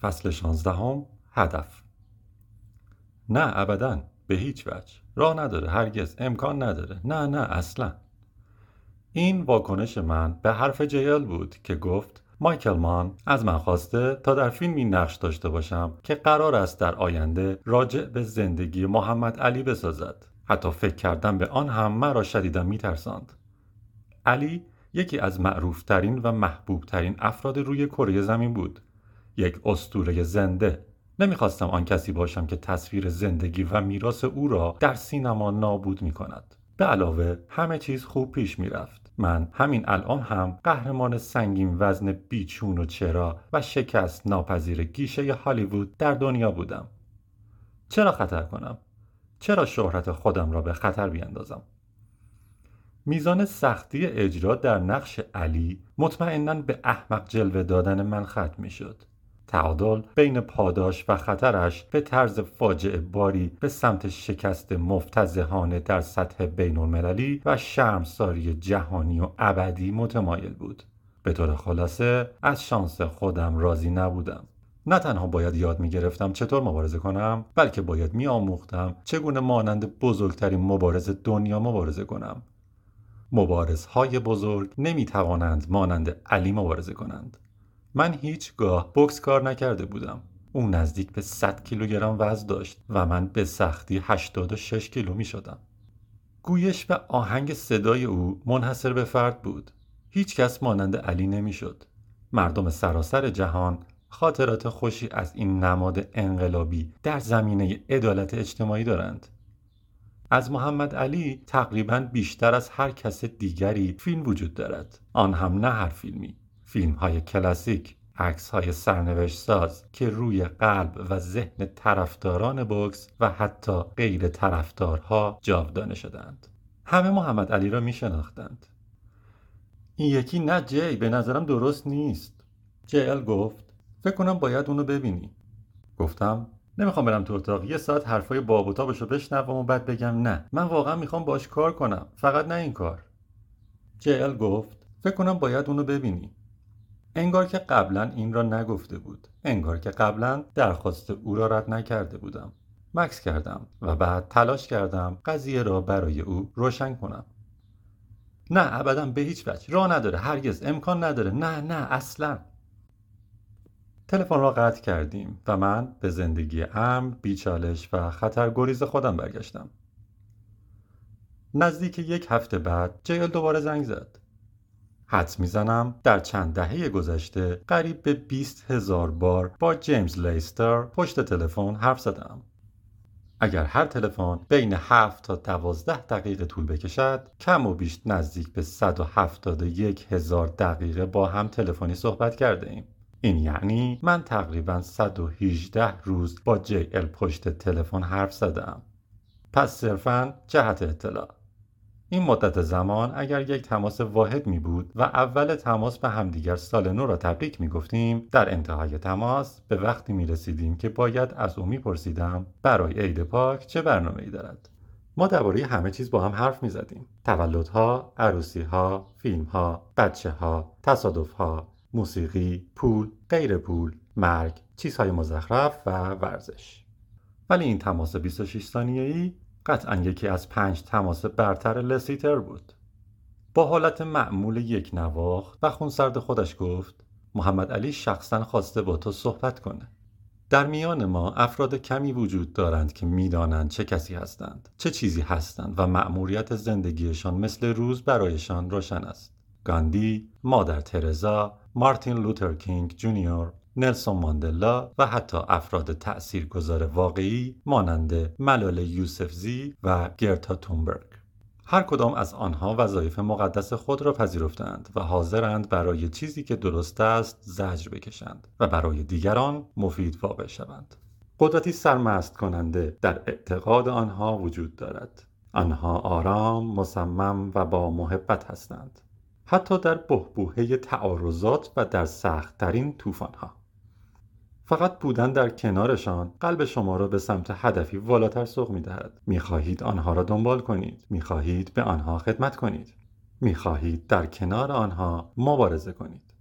فصل شانزدهم هدف. نه ابدا به هیچ وجه. راه نداره هرگز امکان نداره. نه نه اصلا. این واکنش من به حرف جیل بود که گفت مایکل مان از من خواسته تا در فیلمی نقش داشته باشم که قرار است در آینده راجع به زندگی محمد علی بسازد. حتی فکر کردم به آن هم مرا شدیدا میترساند. علی یکی از معروفترین و محبوبترین افراد روی کره زمین بود. یک استوره زنده نمی‌خواستم آن کسی باشم که تصویر زندگی و میراث او را در سینما نابود می کند. به علاوه همه چیز خوب پیش می‌رفت. من همین الان هم قهرمان سنگین وزن بیچون و چرا و شکست ناپذیر گیشه هالیوود در دنیا بودم. چرا خطر کنم؟ چرا شهرت خودم را به خطر بیندازم؟ میزان سختی اجرا در نقش علی مطمئنا به احمق جلوه دادن من ختم می شد. تعادل بین پاداش و خطرش به طرز فاجعه باری به سمت شکست مفتزهانه در سطح بین المللی و شرمساری جهانی و ابدی متمایل بود. به طور خلاصه از شانس خودم راضی نبودم. نه تنها باید یاد می گرفتم چطور مبارزه کنم بلکه باید می آموختم چگونه مانند بزرگترین مبارز دنیا مبارزه کنم مبارزهای بزرگ نمی توانند مانند علی مبارزه کنند من هیچگاه بکس کار نکرده بودم او نزدیک به 100 کیلوگرم وزن داشت و من به سختی 86 کیلو می شدم. گویش و آهنگ صدای او منحصر به فرد بود. هیچ کس مانند علی نمی‌شد. مردم سراسر جهان خاطرات خوشی از این نماد انقلابی در زمینه عدالت اجتماعی دارند. از محمد علی تقریبا بیشتر از هر کس دیگری فیلم وجود دارد. آن هم نه هر فیلمی. فیلم های کلاسیک عکس های سرنوشت ساز که روی قلب و ذهن طرفداران بوکس و حتی غیر طرفدارها جاودانه شدند. همه محمد علی را می شناختند این یکی نه جی به نظرم درست نیست. جیل گفت فکر کنم باید اونو ببینی. گفتم نمی‌خوام برم تو اتاق یه ساعت حرفای باب و تابشو بشنوم و بعد بگم نه. من واقعا می‌خوام باش کار کنم فقط نه این کار. جیل گفت فکر کنم باید اونو ببینی. انگار که قبلا این را نگفته بود. انگار که قبلا درخواست او را رد نکرده بودم. مکس کردم و بعد تلاش کردم قضیه را برای او روشن کنم. نه ابدا به هیچ وجه. راه نداره. هرگز. امکان نداره. نه نه اصلا. تلفن را قطع کردیم و من به زندگی امن بیچالش و خطرگریز خودم برگشتم. نزدیک یک هفته بعد جیل دوباره زنگ زد. حد می‌زنم در چند دهه گذشته قریب به 20 هزار بار با جیمز لیستر پشت تلفن حرف زدم. اگر هر تلفن بین 7 تا 12 دقیقه طول بکشد کم و بیش نزدیک به 171 هزار دقیقه با هم تلفنی صحبت کرده ایم. این یعنی من تقریبا 118 روز با جی ال پشت تلفن حرف زدم. پس صرفا جهت اطلاع این مدت زمان اگر یک تماس واحد می بود و اول تماس به همدیگر سال نو را تبریک می گفتیم در انتهای تماس به وقتی می رسیدیم که باید از او می پرسیدم برای عید پاک چه برنامه ای دارد. ما درباره همه چیز با هم حرف می زدیم. تولدها، عروسی ها، فیلم ها، بچه ها، تصادف ها، موسیقی، پول، غیر پول، مرگ، چیزهای مزخرف و ورزش. ولی این تماس 26 ثانیه‌ای قطعا یکی از پنج تماس برتر لسیتر بود. با حالت معمول یک نواخت و خونسرد خودش گفت محمد علی شخصا خواسته با تو صحبت کنه. در میان ما افراد کمی وجود دارند که می‌دانند چه کسی هستند چه چیزی هستند و مأموریت زندگیشان مثل روز برایشان روشن است. گاندی مادر ترزا مارتین لوتر کینگ جونیور نلسون ماندلا و حتی افراد تأثیرگذار واقعی مانند ملال یوسفزی و گرتا تونبرگ. هر کدام از آنها وظایف مقدس خود را پذیرفتند و حاضرند برای چیزی که درست است زجر بکشند و برای دیگران مفید واقع شوند. قدرتی سرمست کننده در اعتقاد آنها وجود دارد. آنها آرام، مصمم و با محبت هستند. حتی در بهبوهه تعارضات و در سختترین طوفانها. فقط بودن در کنارشان قلب شما را به سمت هدفی والاتر سوق می دهد. می خواهید آنها را دنبال کنید. می خواهید به آنها خدمت کنید. می خواهید در کنار آنها مبارزه کنید.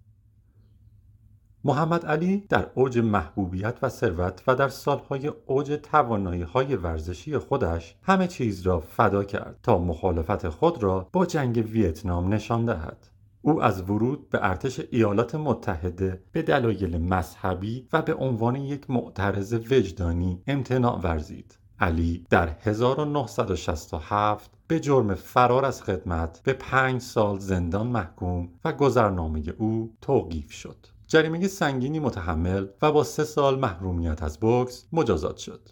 محمد علی در اوج محبوبیت و ثروت و در سالهای اوج توانایی های ورزشی خودش همه چیز را فدا کرد تا مخالفت خود را با جنگ ویتنام نشان دهد. او از ورود به ارتش ایالات متحده به دلایل مذهبی و به عنوان یک معترض وجدانی امتناع ورزید. علی در 1967 به جرم فرار از خدمت به پنج سال زندان محکوم و گذرنامه او توقیف شد. جریمه سنگینی متحمل و با سه سال محرومیت از بوکس مجازات شد.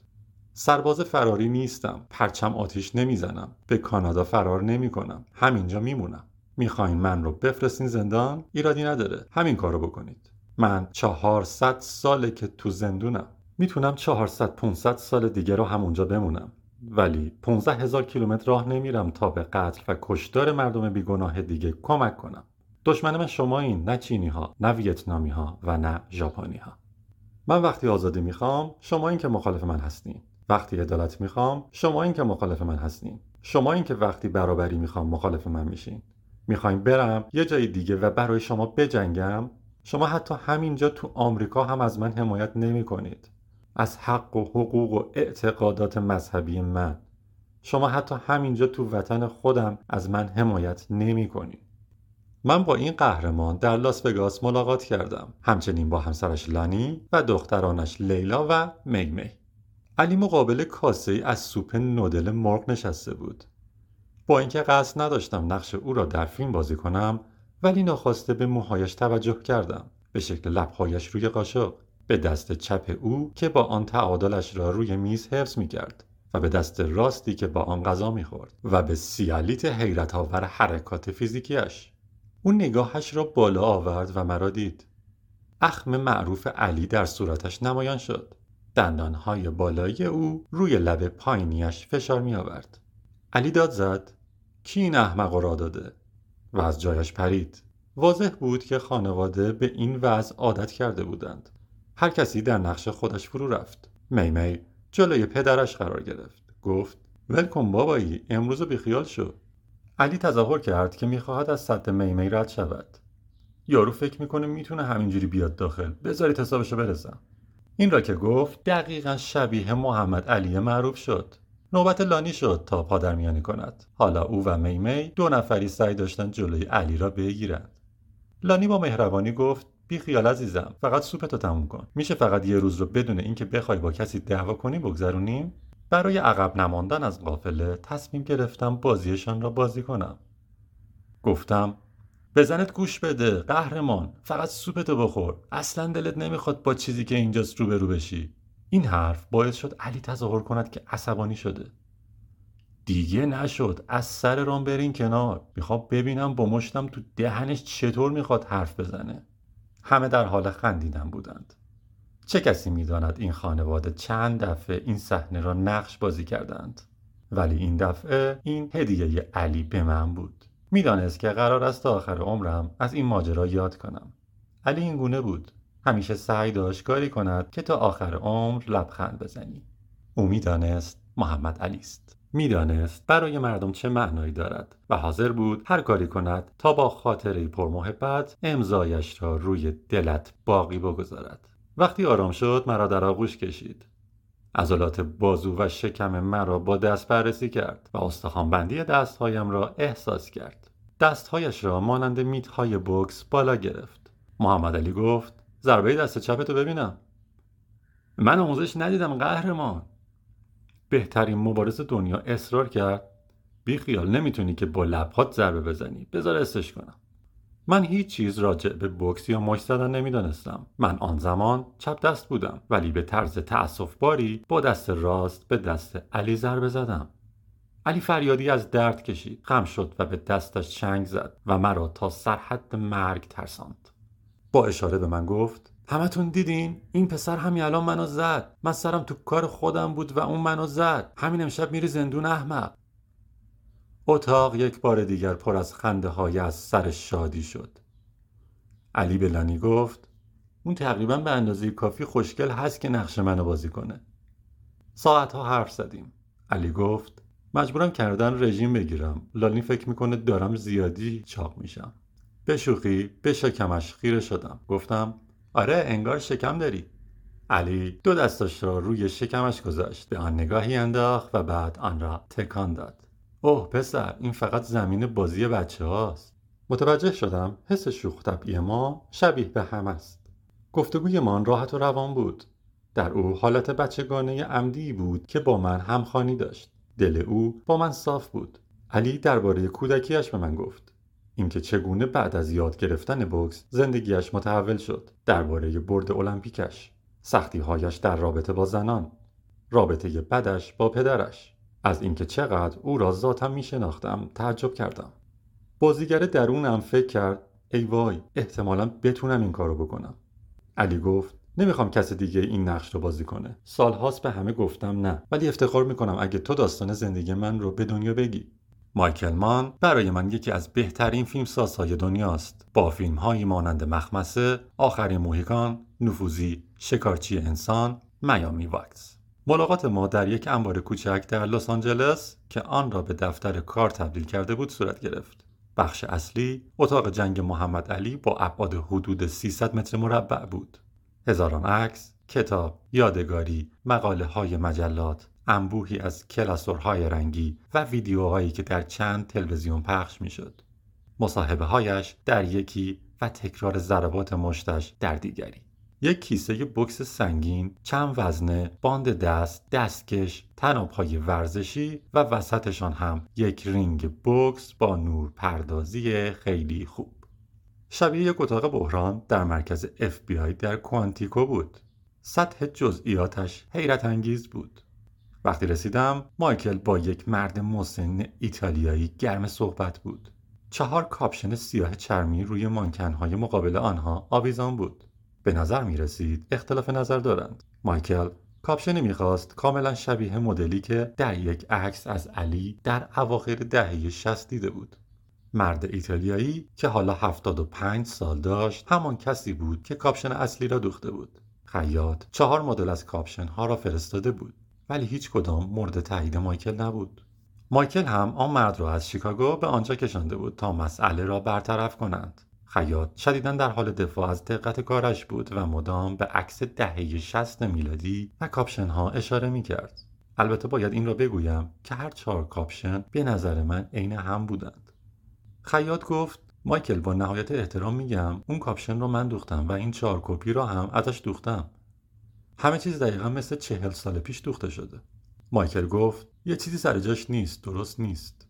سرباز فراری نیستم. پرچم آتیش نمی‌زنم. به کانادا فرار نمی کنم. همینجا میمونم. می‌خواین من رو بفرستین زندان؟ ایرادی نداره. همین کارو بکنید. من چهارصد ساله که تو زندونم. می‌تونم 400 500 سال دیگه رو همونجا بمونم. ولی 15 هزار کیلومتر راه نمیرم تا به قتل و کشتار مردم بیگناه دیگه کمک کنم. دشمن من شما این نه چینی ها نه ویتنامی ها و نه ژاپنی ها من وقتی آزادی می‌خوام شما این که مخالف من هستین وقتی عدالت می‌خوام شما این که مخالف من هستین شما این که وقتی برابری می‌خوام مخالف من میشین می‌خوایم برم یه جای دیگه و برای شما بجنگم. شما حتی همینجا تو آمریکا هم از من حمایت نمی کنید از حق و حقوق و اعتقادات مذهبی من. شما حتی همینجا تو وطن خودم از من حمایت نمی کنید من با این قهرمان در لاس وگاس ملاقات کردم. همچنین با همسرش لانی و دخترانش لیلا و میمی علی مقابل کاسه از سوپ نودل مرغ نشسته بود با اینکه قصد نداشتم نقش او را در فیلم بازی کنم ولی ناخواسته به موهایش توجه کردم. به شکل لبهایش روی قاشق. به دست چپ او که با آن تعادلش را روی میز حفظ می کرد و به دست راستی که با آن غذا می خورد و به سیالیت حیرت آور حرکات فیزیکیش او نگاهش را بالا آورد و مرا دید. اخم معروف علی در صورتش نمایان شد. دندانهای بالایی او روی لب پایینیش فشار می آورد علی داد زد. کی این احمق را داده و از جایش پرید. واضح بود که خانواده به این وضع عادت کرده بودند. هر کسی در نقش خودش فرو رفت. میمی جلوی پدرش قرار گرفت. گفت ولکن بابایی امروز بیخیال شو. علی تظاهر کرد که می‌خواهد از سد میمی رد شود. یارو فکر می‌کنه می‌تونه همینجوری بیاد داخل. بذارید حسابشو برسم. این را که گفت دقیقا شبیه محمد علی معروف شد. نوبت لانی شد تا پادرمیانی کند. حالا او و میمی دو نفری سعی داشتن جلوی علی را بگیرند. لانی با مهربانی گفت بی خیال عزیزم فقط سوپتو تموم کن. میشه فقط یه روز رو بدون اینکه بخوای با کسی دعوا کنی بگذرونیم؟ برای عقب نماندن از قافله تصمیم گرفتم بازیشان را بازی کنم. گفتم بزنت گوش بده قهرمان فقط سوپتو بخور. اصلا دلت نمی‌خواد با چیزی که اینجاست روبرو بشی. این حرف باعث شد علی تظاهر کند که عصبانی شده. دیگه نشد. از سر رام برین کنار. می‌خوام ببینم با مشتم تو دهنش چطور می‌خواد حرف بزنه. همه در حال خندیدن بودند. چه کسی می‌داند این خانواده چند دفعه این صحنه را نقش بازی کردند؟ ولی این دفعه این هدیه علی به من بود. می‌دانست که قرار است تا آخر عمرم از این ماجرا یاد کنم. علی این گونه بود. همیشه سعی داشت کاری کند که تا آخر عمر لبخند بزنی. او می‌دانست محمد علی است. می‌دانست برای مردم چه معنایی دارد و حاضر بود هر کاری کند تا با خاطره پرمحبت امضایش را روی دلت باقی بگذارد. وقتی آرام شد مرا در آغوش کشید. عضلات بازو و شکم مرا با دست بررسی کرد و استخوانبندی دستهایم را احساس کرد. دستهایش را مانند میتهای بوکس بالا گرفت. محمد علی گفت ضربه دست چپتو ببینم. من آموزش ندیدم قهرمان. بهترین مبارز دنیا اصرار کرد؟ بی خیال نمی‌تونی که با لبهات ضربه بزنی. بذار استش کنم. من هیچ چیز راجع به بوکس یا مش زدن نمی‌دانستم من آن زمان چپ دست بودم ولی به طرز تأسف باری با دست راست به دست علی ضربه زدم. علی فریادی از درد کشید خم شد و به دستش چنگ زد و مرا تا سرحد مرگ ترساند. با اشاره به من گفت همتون دیدین؟ این پسر همین الان منو زد. من سرم تو کار خودم بود و اون منو زد. همین امشب میری زندون احمق. اتاق یک بار دیگر پر از خنده های از سر شادی شد. علی به لانی گفت اون تقریبا به اندازه کافی خوشگل هست که نقش منو بازی کنه. ساعت ها حرف زدیم. علی گفت مجبورم کردن رژیم بگیرم. لانی فکر می‌کنه دارم زیادی چاق میشم. به شوخی به شکمش خیره شدم. گفتم آره انگار شکم داری. علی دو دستش را روی شکمش گذاشت به آن نگاهی انداخت و بعد آن را تکان داد. اوه پسر این فقط زمین بازی بچه هاست متوجه شدم حس شوخ طبعی ما شبیه به هم است. گفتگویمان راحت و روان بود. در او حالت بچگانه عمدی بود که با من همخانی داشت. دل او با من صاف بود. علی درباره کودکیش به من گفت. اینکه چگونه بعد از یاد گرفتن بوکس زندگیش متحول شد. درباره برد المپیکش سختیهایش در رابطه با زنان رابطه بدش با پدرش. از اینکه چقدر او را ذاتم می شناختم تعجب کردم. بازیگر درونم فکر کرد ای وای احتمالا بتونم این کارو بکنم. علی گفت نمی‌خوام کس دیگه این نقش رو بازی کنه. سالهاست به همه گفتم نه ولی افتخار می‌کنم اگه تو داستان زندگی من رو به دنیا بگی. مایکل مان برای من یکی از بهترین فیلم سازهای دنیاست با فیلم هایی مانند مخمسه، آخرین موهیکان، نفوذی، شکارچی انسان، میامی واکس ملاقات ما در یک انبار کوچک در لس آنجلس که آن را به دفتر کار تبدیل کرده بود صورت گرفت. بخش اصلی اتاق جنگ محمد علی با ابعاد حدود 300 متر مربع بود. هزاران عکس، کتاب، یادگاری، مقاله های مجلات، انبوهی از کلاسورهای رنگی و ویدیوهایی که در چند تلویزیون پخش می‌شد. مصاحبه هایش در یکی و تکرار ضربات مشتش در دیگری. یک کیسه بکس سنگین، چند وزنه، باند دست، دستکش، طنابهای ورزشی و وسطشان هم یک رینگ بکس با نور پردازی خیلی خوب. شبیه یک اتاق بحران در مرکز FBI در کوانتیکو بود. سطح جزئیاتش حیرت انگیز بود. وقتی رسیدم مایکل با یک مرد مسن ایتالیایی گرم صحبت بود. چهار کاپشن سیاه چرمی روی مانکنهای مقابل آنها آویزان بود. به نظر می رسید اختلاف نظر دارند. مایکل کاپشنی می‌خواست کاملا شبیه مدلی که در یک عکس از علی در اواخر دهه 60 دیده بود. مرد ایتالیایی که حالا 75 سال داشت همان کسی بود که کاپشن اصلی را دوخته بود. خیاط چهار مدل از کاپشن ها را فرستاده بود ولی هیچ کدام مورد تایید مایکل نبود. مایکل هم آن مرد را از شیکاگو به آنجا کشانده بود تا مسئله را برطرف کنند. خیاط شدیدا در حال دفاع از دقت کارش بود و مدام به عکس دهه 60 میلادی و کاپشن ها اشاره می کرد. البته باید این را بگویم که هر چهار کاپشن به نظر من عین هم بودند. خیاط گفت مایکل با نهایت احترام میگم اون کاپشن رو من دوختم و این چهار کپی رو هم ازش دوختم. همه چیز دقیقا مثل چهل سال پیش دوخته شده. مایکل گفت یه چیزی سر جاش نیست درست نیست.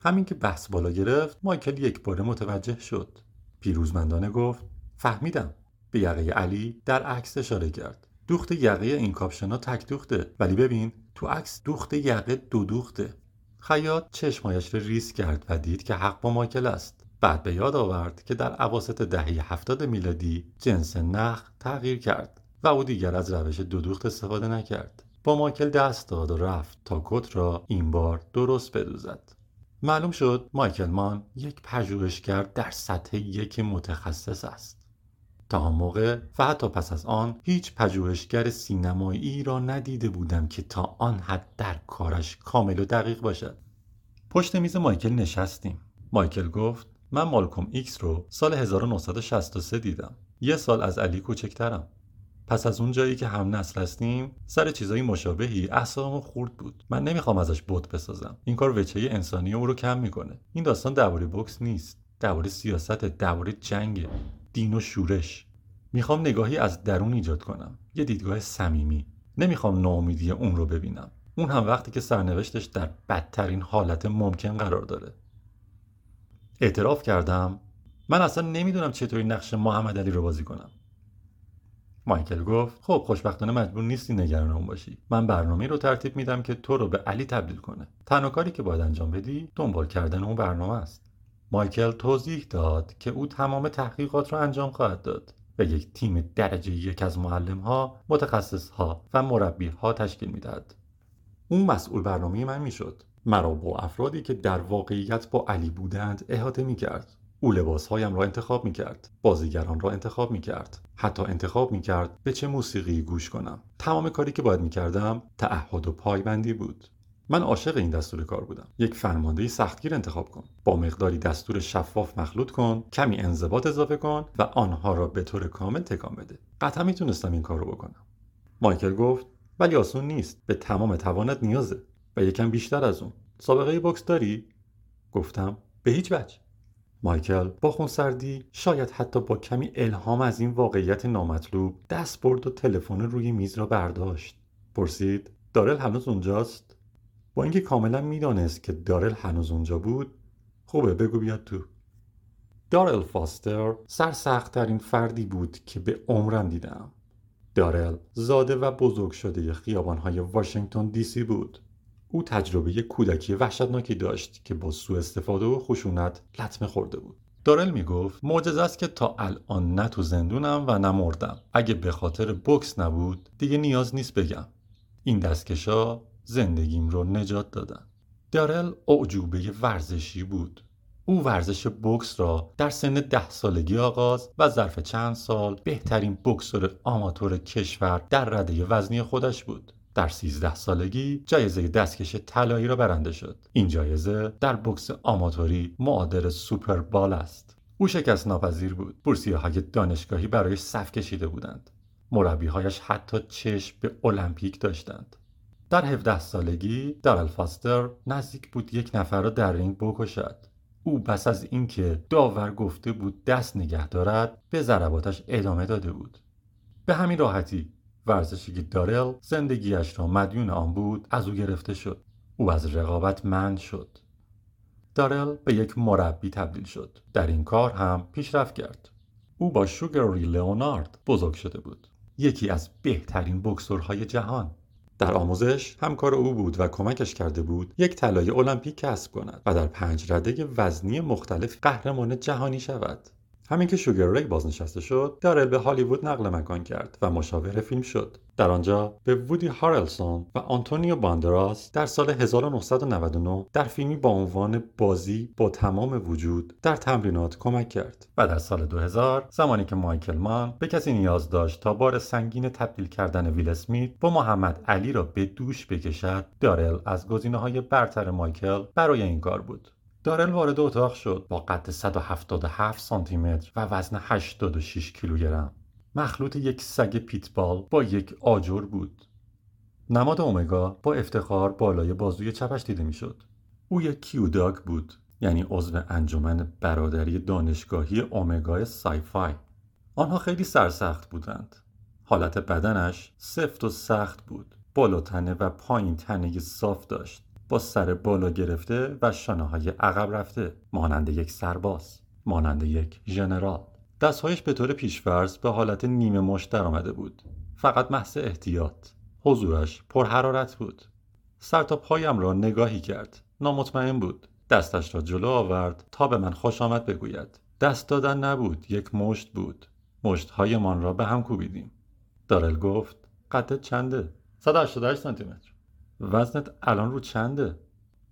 همین که بحث بالا گرفت مایکل یک باره متوجه شد. پیروزمندانه گفت فهمیدم به یقه علی در عکس اشاره کرد دوخت یقه این کاپشنا تک دوخته ولی ببین تو عکس دوخت یقه دو دوخته خیاط چشمایش را ریز کرد و دید که حق با مایکل است بعد به یاد آورد که در عواسط دهه هفتاد میلادی جنس نخ تغییر کرد و او دیگر از روش دو دوخت استفاده نکرد. با مایکل دست داد و رفت تا کت را این بار درست بدوزد. معلوم شد مایکل مان یک پژوهشگر در سطح یک متخصص است. تا آن موقع و حتی پس از آن هیچ پژوهشگر سینمایی را ندیده بودم که تا آن حد در کارش کامل و دقیق باشد. پشت میز مایکل نشستیم. مایکل گفت من مالکوم ایکس رو سال 1963 دیدم. یه سال از علی کوچکترم. پس از اون جایی که هم نسل هستیم سر چیزایی مشابهی اعصابم خورد بود. من نمی‌خوام ازش بت بسازم. این کار وجه انسانی او رو کم می‌کنه. این داستان درباره بوکس نیست. درباره سیاست درباره جنگ دین و شورش. می‌خوام نگاهی از درون ایجاد کنم. یه دیدگاه صمیمی. نمی‌خوام ناامیدی اون رو ببینم. اون هم وقتی که سرنوشتش در بدترین حالت ممکن قرار داره. اعتراف کردم. من اصلا نمی‌دونم چطوری نقش محمد علی رو بازی کنم. مایکل گفت خب خوشبختانه مجبور نیستی نگران اون باشی من برنامه رو ترتیب میدم که تو رو به علی تبدیل کنه تنها کاری که باید انجام بدی دنبال کردن اون برنامه است مایکل توضیح داد که او تمام تحقیقات رو انجام خواهد داد و یک تیم درجه یک از معلم ها، متخصص ها و مربی ها تشکیل می‌دهد. اون مسئول برنامه من می‌شد. مرا با افرادی که در واقعیت با علی بودند احاطه می کرد. او لباسهایم را انتخاب می کرد. بازیگران را انتخاب می کرد. حتی انتخاب می کرد به چه موسیقی گوش کنم. تمام کاری که باید می کردم تعهد و پایبندی بود. من عاشق این دستور کار بودم. یک فرمانده سختگیر انتخاب کن. با مقداری دستور شفاف مخلوط کن. کمی انضباط اضافه کن و آنها را به طور کامل تکان بده. قطعا می‌تونستم این کار رو بکنم. مایکل گفت ولی آسون نیست. به تمام توانت نیازه. و یکم بیشتر از اون. سابقه بوکس داری؟ گفتم به هیچ وجه. مایکل با خونسردی شاید حتی با کمی الهام از این واقعیت نامطلوب دست برد و تلفن روی میز را برداشت. پرسید دارل هنوز اونجاست؟ با اینکه کاملا می‌دانست که دارل هنوز اونجا بود خوبه بگو بیاد تو. دارل فاستر سرسختترین فردی بود که به عمرم دیدم. دارل زاده و بزرگ شده خیابانهای واشنگتن دی سی بود. او تجربه کودکی وحشتناکی داشت که با سوء استفاده و خشونت لطمه خورده بود. دارل می‌گفت معجزه است که تا الان نه تو زندونم و نه مردم. اگه به خاطر بکس نبود دیگه نیاز نیست بگم. این دستکشا زندگیم رو نجات دادن. دارل اعجوبه ورزشی بود. او ورزش بکس را در سن ده سالگی آغاز و ظرف چند سال بهترین بکسور آماتور کشور در رده وزنی خودش بود. در 13 سالگی جایزه دستکش طلایی را برنده شد. این جایزه در بکس آماتوری معادل سوپر بال است. او شکست ناپذیر بود. بورسیه های دانشگاهی برایش صف کشیده بودند. مربیهایش حتی چشم به المپیک داشتند. در 17 سالگی دارل فاستر نزدیک بود یک نفر را در رینگ بکشد. او پس از اینکه داور گفته بود دست نگه دارد به ضرباتش ادامه داده بود. به همین راحتی ورزشی که دارل زندگیش را مدیون آن بود از او گرفته شد. او از رقابت من شد. دارل به یک مربی تبدیل شد. در این کار هم پیشرفت کرد. او با شوگر ری لئونارد بزرگ شده بود. یکی از بهترین بکسورهای جهان. در آموزش همکار او بود و کمکش کرده بود یک طلای المپیک کسب کند و در پنج رده وزنی مختلف قهرمان جهانی شود. همین که شوگر ری بازنشسته شد دارل به هالیوود نقل مکان کرد و مشاور فیلم شد. در آنجا به وودی هارلسون و آنتونیو باندراس در سال 1999 در فیلمی با عنوان بازی با تمام وجود در تمرینات کمک کرد و در سال 2000 زمانی که مایکل مان به کسی نیاز داشت تا بار سنگین تبدیل کردن ویل اسمیت به محمد علی را به دوش بکشد دارل از گزینه های برتر مایکل برای این کار بود. دارل وارد اتاق شد با قد 177 سانتی متر و وزن 86 کیلوگرم. مخلوط یک سگ پیتبال با یک آجر بود. نماد اومگا با افتخار بالای بازوی چپش دیده می‌شد. او یک کیوداگ بود یعنی عضو انجمن برادری دانشگاهی اومگای سایفای. آنها خیلی سرسخت بودند. حالت بدنش سفت و سخت بود. بالاتنه و پایین تنه صاف داشت. با سر بالا گرفته و شانه های عقب رفته مانند یک سرباز مانند یک ژنرال. دستهایش به طور پیشفرض به حالت نیمه مشت آمده بود. فقط محض احتیاط. حضورش پرحرارت بود. سر تا پایم را نگاهی کرد. نامطمئن بود. دستش را جلو آورد تا به من خوش آمد بگوید. دست دادن نبود یک مشت بود. مشتهایمان را به هم کوبیدیم. دارل گفت قدت چنده؟ 188 سانتی متر. وزنت الان رو چنده؟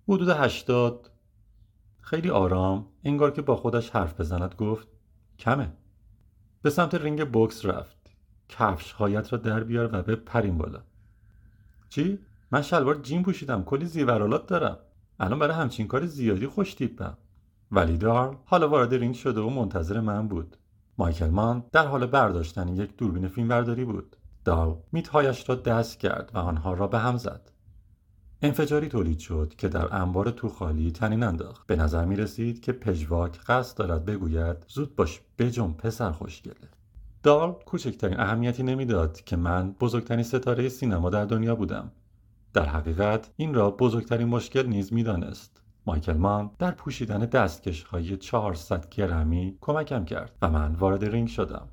حدود هشتاد. خیلی آرام. انگار که با خودش حرف بزند گفت کمه. به سمت رینگ بوکس رفت. کفش هایت را در بیار و به پریم بالا. چی؟ من شلوار جین پوشیدم. کلی زیورالات دارم. الان برای همچین کار زیادی خوش تیپم. ولی دارل حالا وارد رینگ شده و منتظر من بود. مایکل مان در حال برداشتن یک دوربین فیلم برداری بود. دارل میتهایش را دست کرد و آنها را به هم زد. انفجاری تولید شد که در انبار تو خالی طنین انداخت. به نظر می رسید که پژواک قصد دارد بگوید زود باش بجنب پسر خوشگله دارل کوچکترین اهمیتی نمی‌داد که من بزرگترین ستاره سینما در دنیا بودم. در حقیقت این را بزرگترین مشکل نیز می‌دانست. مایکل مان در پوشیدن دستکش های 400 گرمی کمکم کرد و من وارد رینگ شدم.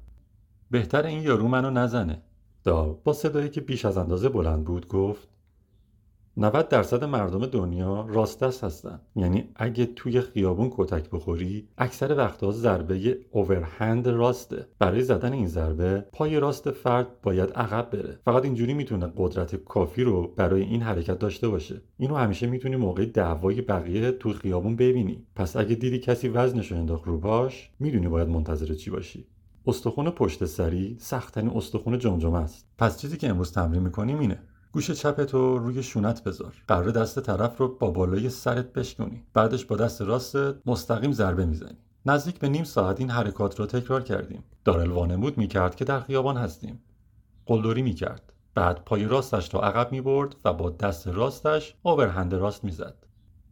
بهتر این یارو منو نزنه. دال با صدایی که بیش از اندازه بلند بود گفت 90 درصد مردم دنیا راست دست هستن. یعنی اگه توی خیابون کتک بخوری اکثر وقتها ضربه اوورهند راسته. برای زدن این ضربه پای راست فرد باید عقب بره. فقط اینجوری می‌تونه قدرت کافی رو برای این حرکت داشته باشه. اینو همیشه می‌تونی موقع دعوای بقیه تو خیابون ببینی. پس اگه دیدی کسی وزنش رو انداخت رو باش می‌دونی باید منتظر چی باشی. استخون پشت سری سختترین استخون جمجمه است. پس چیزی که امروز تمرین می‌کنیم اینه. گوش چپتو روی شونت بذار. قرار دست طرف رو با بالای سرت بشکنی بعدش با دست راستت مستقیم ضربه می‌زنی. نزدیک به نیم ساعت این حرکات رو تکرار کردیم. دارل وانمود می‌کرد که در خیابان هستیم. قلدری می‌کرد. بعد پای راستش تا عقب می‌برد و با دست راستش آورهند راست می‌زد.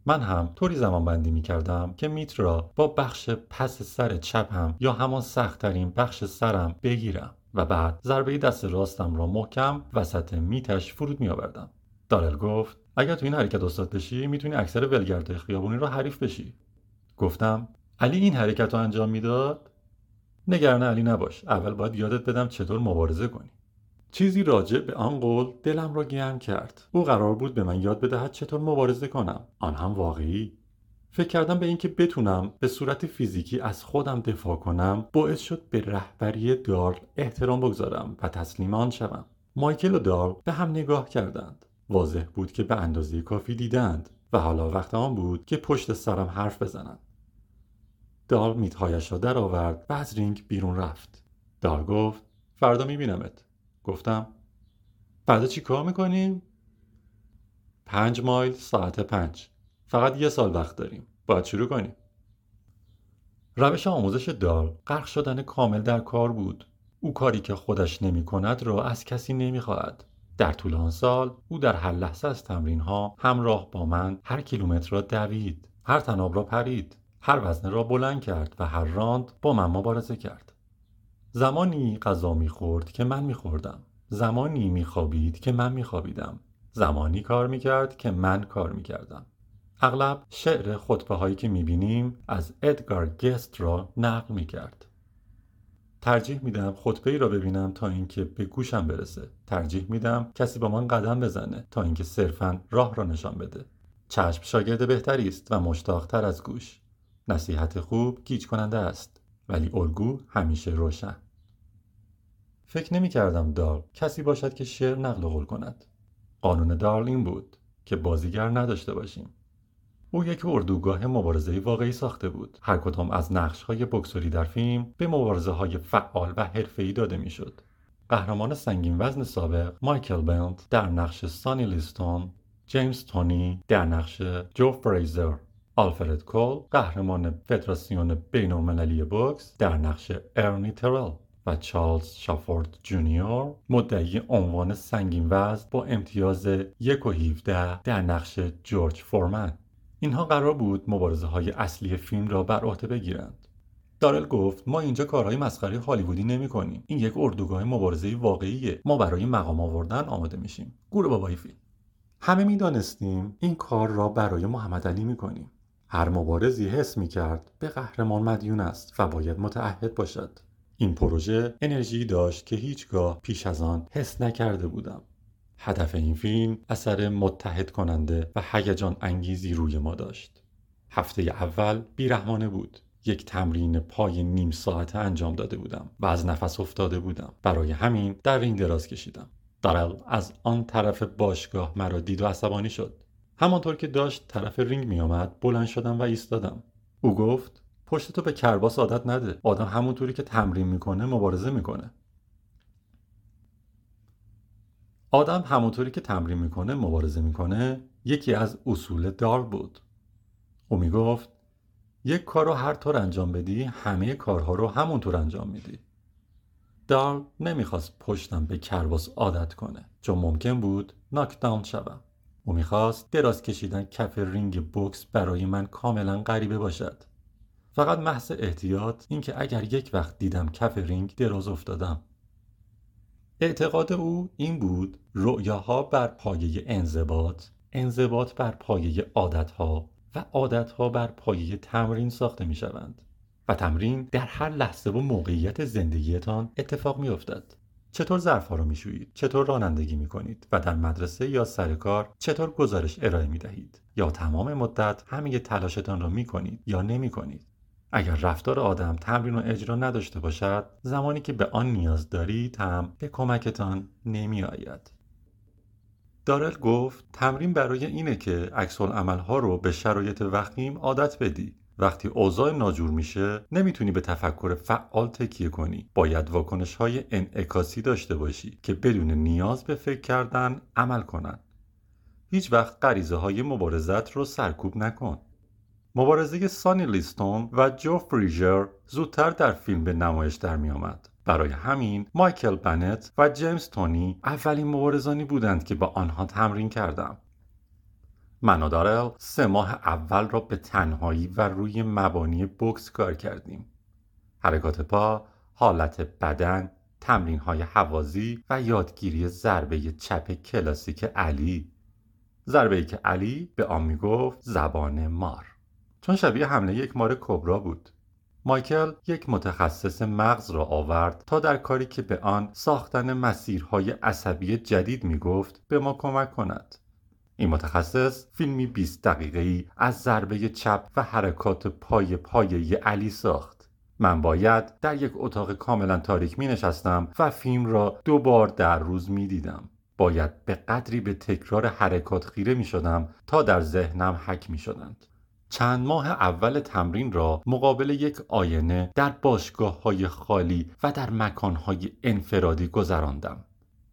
من هم طوری زمان بندی می کردم که میت را با بخش پس سر چپم یا همان سختترین بخش سرم بگیرم. و بعد ضربه دست راستم را محکم وسط میتش فرود می آوردم. دارل گفت اگر تو این حرکت استاد بشی می‌تونی اکثر ولگرد خیابونی را حریف بشی. گفتم علی این حرکت رو انجام می‌داد؟ نگران علی نباش اول باید یادت بدم چطور مبارزه کنی. چیزی راجع به آن قول دلم را گرم کرد او قرار بود به من یاد بدهد چطور مبارزه کنم آن هم واقعی فکر کردم به اینکه بتونم به صورت فیزیکی از خودم دفاع کنم باعث شد به رهبری دارل احترام بگذارم و تسلیم آن شوم. مایکل و دارل به هم نگاه کردند. واضح بود که به اندازه کافی دیدند و حالا وقت آن بود که پشت سرم حرف بزنند. دارل میتهایش را درآورد و از رینگ بیرون رفت. دارل گفت فردا میبینمت. گفتم فردا چی کار می‌کنیم؟ پنج مایل ساعت پنج. فقط یه سال وقت داریم. باید شروع کنیم. روش آموزش دار غرق شدن کامل در کار بود. او کاری که خودش نمی کند را از کسی نمی خواهد. در طول آن سال او در هر لحظه از تمرین ها همراه با من هر کیلومتر را دوید. هر تناب را پرید. هر وزنه را بلند کرد و هر راند با من مبارزه کرد. زمانی غذا می‌خورد که من میخوردم زمانی میخوابید که من میخوابیدم زمانی کار می‌کرد که من کار می‌کردم اغلب شعر خطبه هایی که می‌بینیم از ادگار گست را نقل می‌کرد. ترجیح میدم خطبه ای را ببینم تا اینکه به گوشم برسه. ترجیح میدم کسی با من قدم بزنه تا اینکه صرفا راه را نشان بده. چشم شاگرد بهتری است و مشتاقتر از گوش. نصیحت خوب گیج کننده است ولی الگو همیشه روشن. فکر نمی کردم دارل کسی باشد که شعر نقل قول کند. قانون دارل این بود که بازیگر نداشته باشیم. او یک اردوگاه مبارزه واقعی ساخته بود. هر کدام از نقش های بکسوری در فیلم به مبارزه های فعال و حرفه‌ای داده می‌شد. قهرمان سنگین وزن سابق مایکل بند در نقش سانی لیستون جیمز تونی در نقش جو فریزر آلفرد کول قهرمان فدراسیون بینالمللی بوکس در نقش ارنی ترل و چارلز شافورد جونیور مدعی عنوان سنگین وزن با امتیاز یک و در نقش جورج فورمن. اینها قرار بود مبارزه های اصلی فیلم را بر عهده بگیرند. دارل گفت ما اینجا کارهای مسخره هالیوودی نمی کنیم. این یک اردوگاه مبارزه واقعیه. ما برای مقام آوردن آماده میشیم. گور بابای فیلم. همه می‌دانستیم این کار را برای محمد علی می کنیم. هر مبارزی حس می کرد به قهرمان مدیون است و باید متعهد باشد. این پروژه انرژی داشت که هیچگاه پیش از آن حس نکرده بودم. هدف این فیلم اثر متحد کننده و هیجان انگیزی روی ما داشت. هفته اول بیرحمانه بود. یک تمرین پای نیم ساعته انجام داده بودم و از نفس افتاده بودم. برای همین در این دراز کشیدم. دارل از آن طرف باشگاه مرا دید و عصبانی شد. همانطور که داشت طرف رینگ می آمد بلند شدم و ایستادم. او گفت پشت تو به کرباس عادت نده. آدم همونطوری که تمرین می‌کنه مبارزه می‌کنه. آدم همونطوری که تمرین می‌کنه مبارزه می‌کنه یکی از اصول دار بود. او می‌گفت یک کار رو هر طور انجام بدی همه کارها رو همونطور انجام میدی. دارل نمی‌خواست پشتم به کرباس عادت کنه چون ممکن بود ناکداون شوم. او می‌خواست دراز کشیدن کف رینگ بوکس برای من کاملا غریبه باشد. فقط محض احتیاط اینکه اگر یک وقت دیدم کف رینگ دراز افتادم. اعتقاد او این بود رؤیاها بر پایه انضباط انضباط بر پایه عادتها و عادتها بر پایه تمرین ساخته می شوند و تمرین در هر لحظه و موقعیت زندگیتان اتفاق می افتد. چطور ظرفها رو میشویید؟ چطور رانندگی می‌کنید؟ و در مدرسه یا سر کار چطور گزارش ارائه می دهید یا تمام مدت همه تلاشتان را می کنید یا نمی کنید اگر رفتار آدم تمرین و اجرا نداشته باشد زمانی که به آن نیاز دارید هم به کمکتان نمی آید. دارل گفت تمرین برای اینه که عکس ها رو به شرایط وخیم عادت بدی. وقتی اوضاع ناجور میشه نمی‌تونی به تفکر فعال تکیه کنی. باید واکنش های انعکاسی داشته باشی که بدون نیاز به فکر کردن عمل کنن هیچ وقت غریزه های مبارزت رو سرکوب نکن. مبارزه سانی لیستون و جو فریژر زودتر در فیلم به نمایش در می آمد. برای همین مایکل بنت و جیمز تونی اولین مبارزانی بودند که با آنها تمرین کردم. من و دارل سه ماه اول را به تنهایی و روی مبانی بوکس کار کردیم. حرکات پا، حالت بدن، تمرین های حوازی و یادگیری ضربه چپ کلاسیک علی. ضربه که علی به آن می گفت زبان مار. چون شبیه حمله یک مار کبرا بود. مایکل یک متخصص مغز را آورد تا در کاری که به آن ساختن مسیرهای عصبی جدید می گفت به ما کمک کند. این متخصص فیلمی 20 ای از ضربه چپ و حرکات پای پایه علی ساخت. من باید در یک اتاق کاملا تاریک می نشستم و فیلم را دو بار در روز می دیدم. باید به قدری به تکرار حرکات خیره می شدم تا در ذهنم حک می شدند. چند ماه اول تمرین را مقابل یک آینه در باشگاه های خالی و در مکان های انفرادی گذراندم.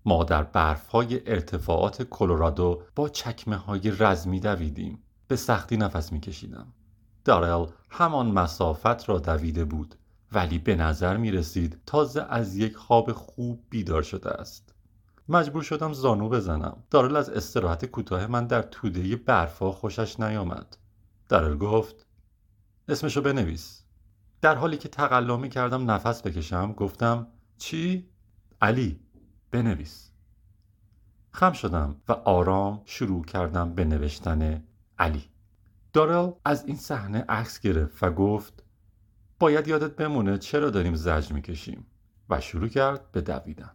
ما در برف های ارتفاعات کلرادو با چکمه های رزمی دویدیم. به سختی نفس می کشیدم. دارل همان مسافت را دویده بود ولی به نظر می رسید تازه از یک خواب خوب بیدار شده است. مجبور شدم زانو بزنم. دارل از استراحت کوتاه من در توده برفها خوشش نیامد. دارل گفت اسمشو بنویس. در حالی که تقلا کردم نفس بکشم گفتم چی؟ علی بنویس. خم شدم و آرام شروع کردم به نوشتن علی. دارل از این صحنه عکس گرفت و گفت باید یادت بمونه چرا داریم زجر می‌کشیم. و شروع کرد به دویدن.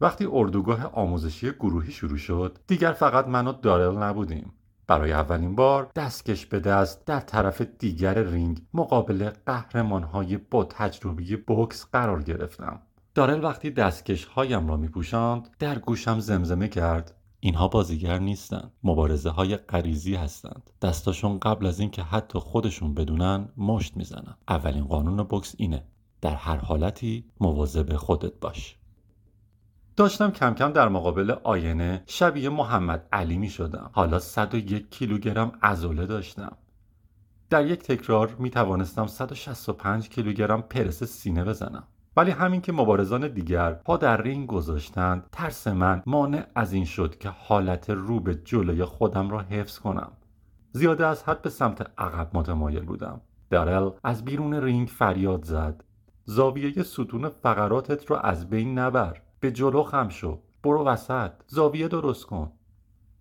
وقتی اردوگاه آموزشی گروهی شروع شد دیگر فقط من و دارل نبودیم. برای اولین بار دستکش به دست در طرف دیگر رینگ مقابل قهرمانهای با تجربه بوکس قرار گرفتم. دارل وقتی دستکش هایم را می پوشاند در گوشم زمزمه کرد. اینها بازیگر نیستند مبارزه های غریزی هستند. دستاشون قبل از اینکه حتی خودشون بدونن مشت می‌زنن. اولین قانون بوکس اینه. در هر حالتی مواظب خودت باش. داشتم کم کم در مقابل آینه شبیه محمد علی می شدم حالا 101 کیلوگرم ازوله داشتم. در یک تکرار می توانستم 165 کیلوگرم پرس سینه بزنم. ولی همین که مبارزان دیگر پا در رینگ گذاشتند ترس من مانع از این شد که حالت رو به جلوی خودم را حفظ کنم. زیاده از حد به سمت عقب متمایل بودم. دارل از بیرون رینگ فریاد زد. زاویه ستون فقراتت را از بین نبر. به جلو خم شو. برو وسط. زاویه درست کن.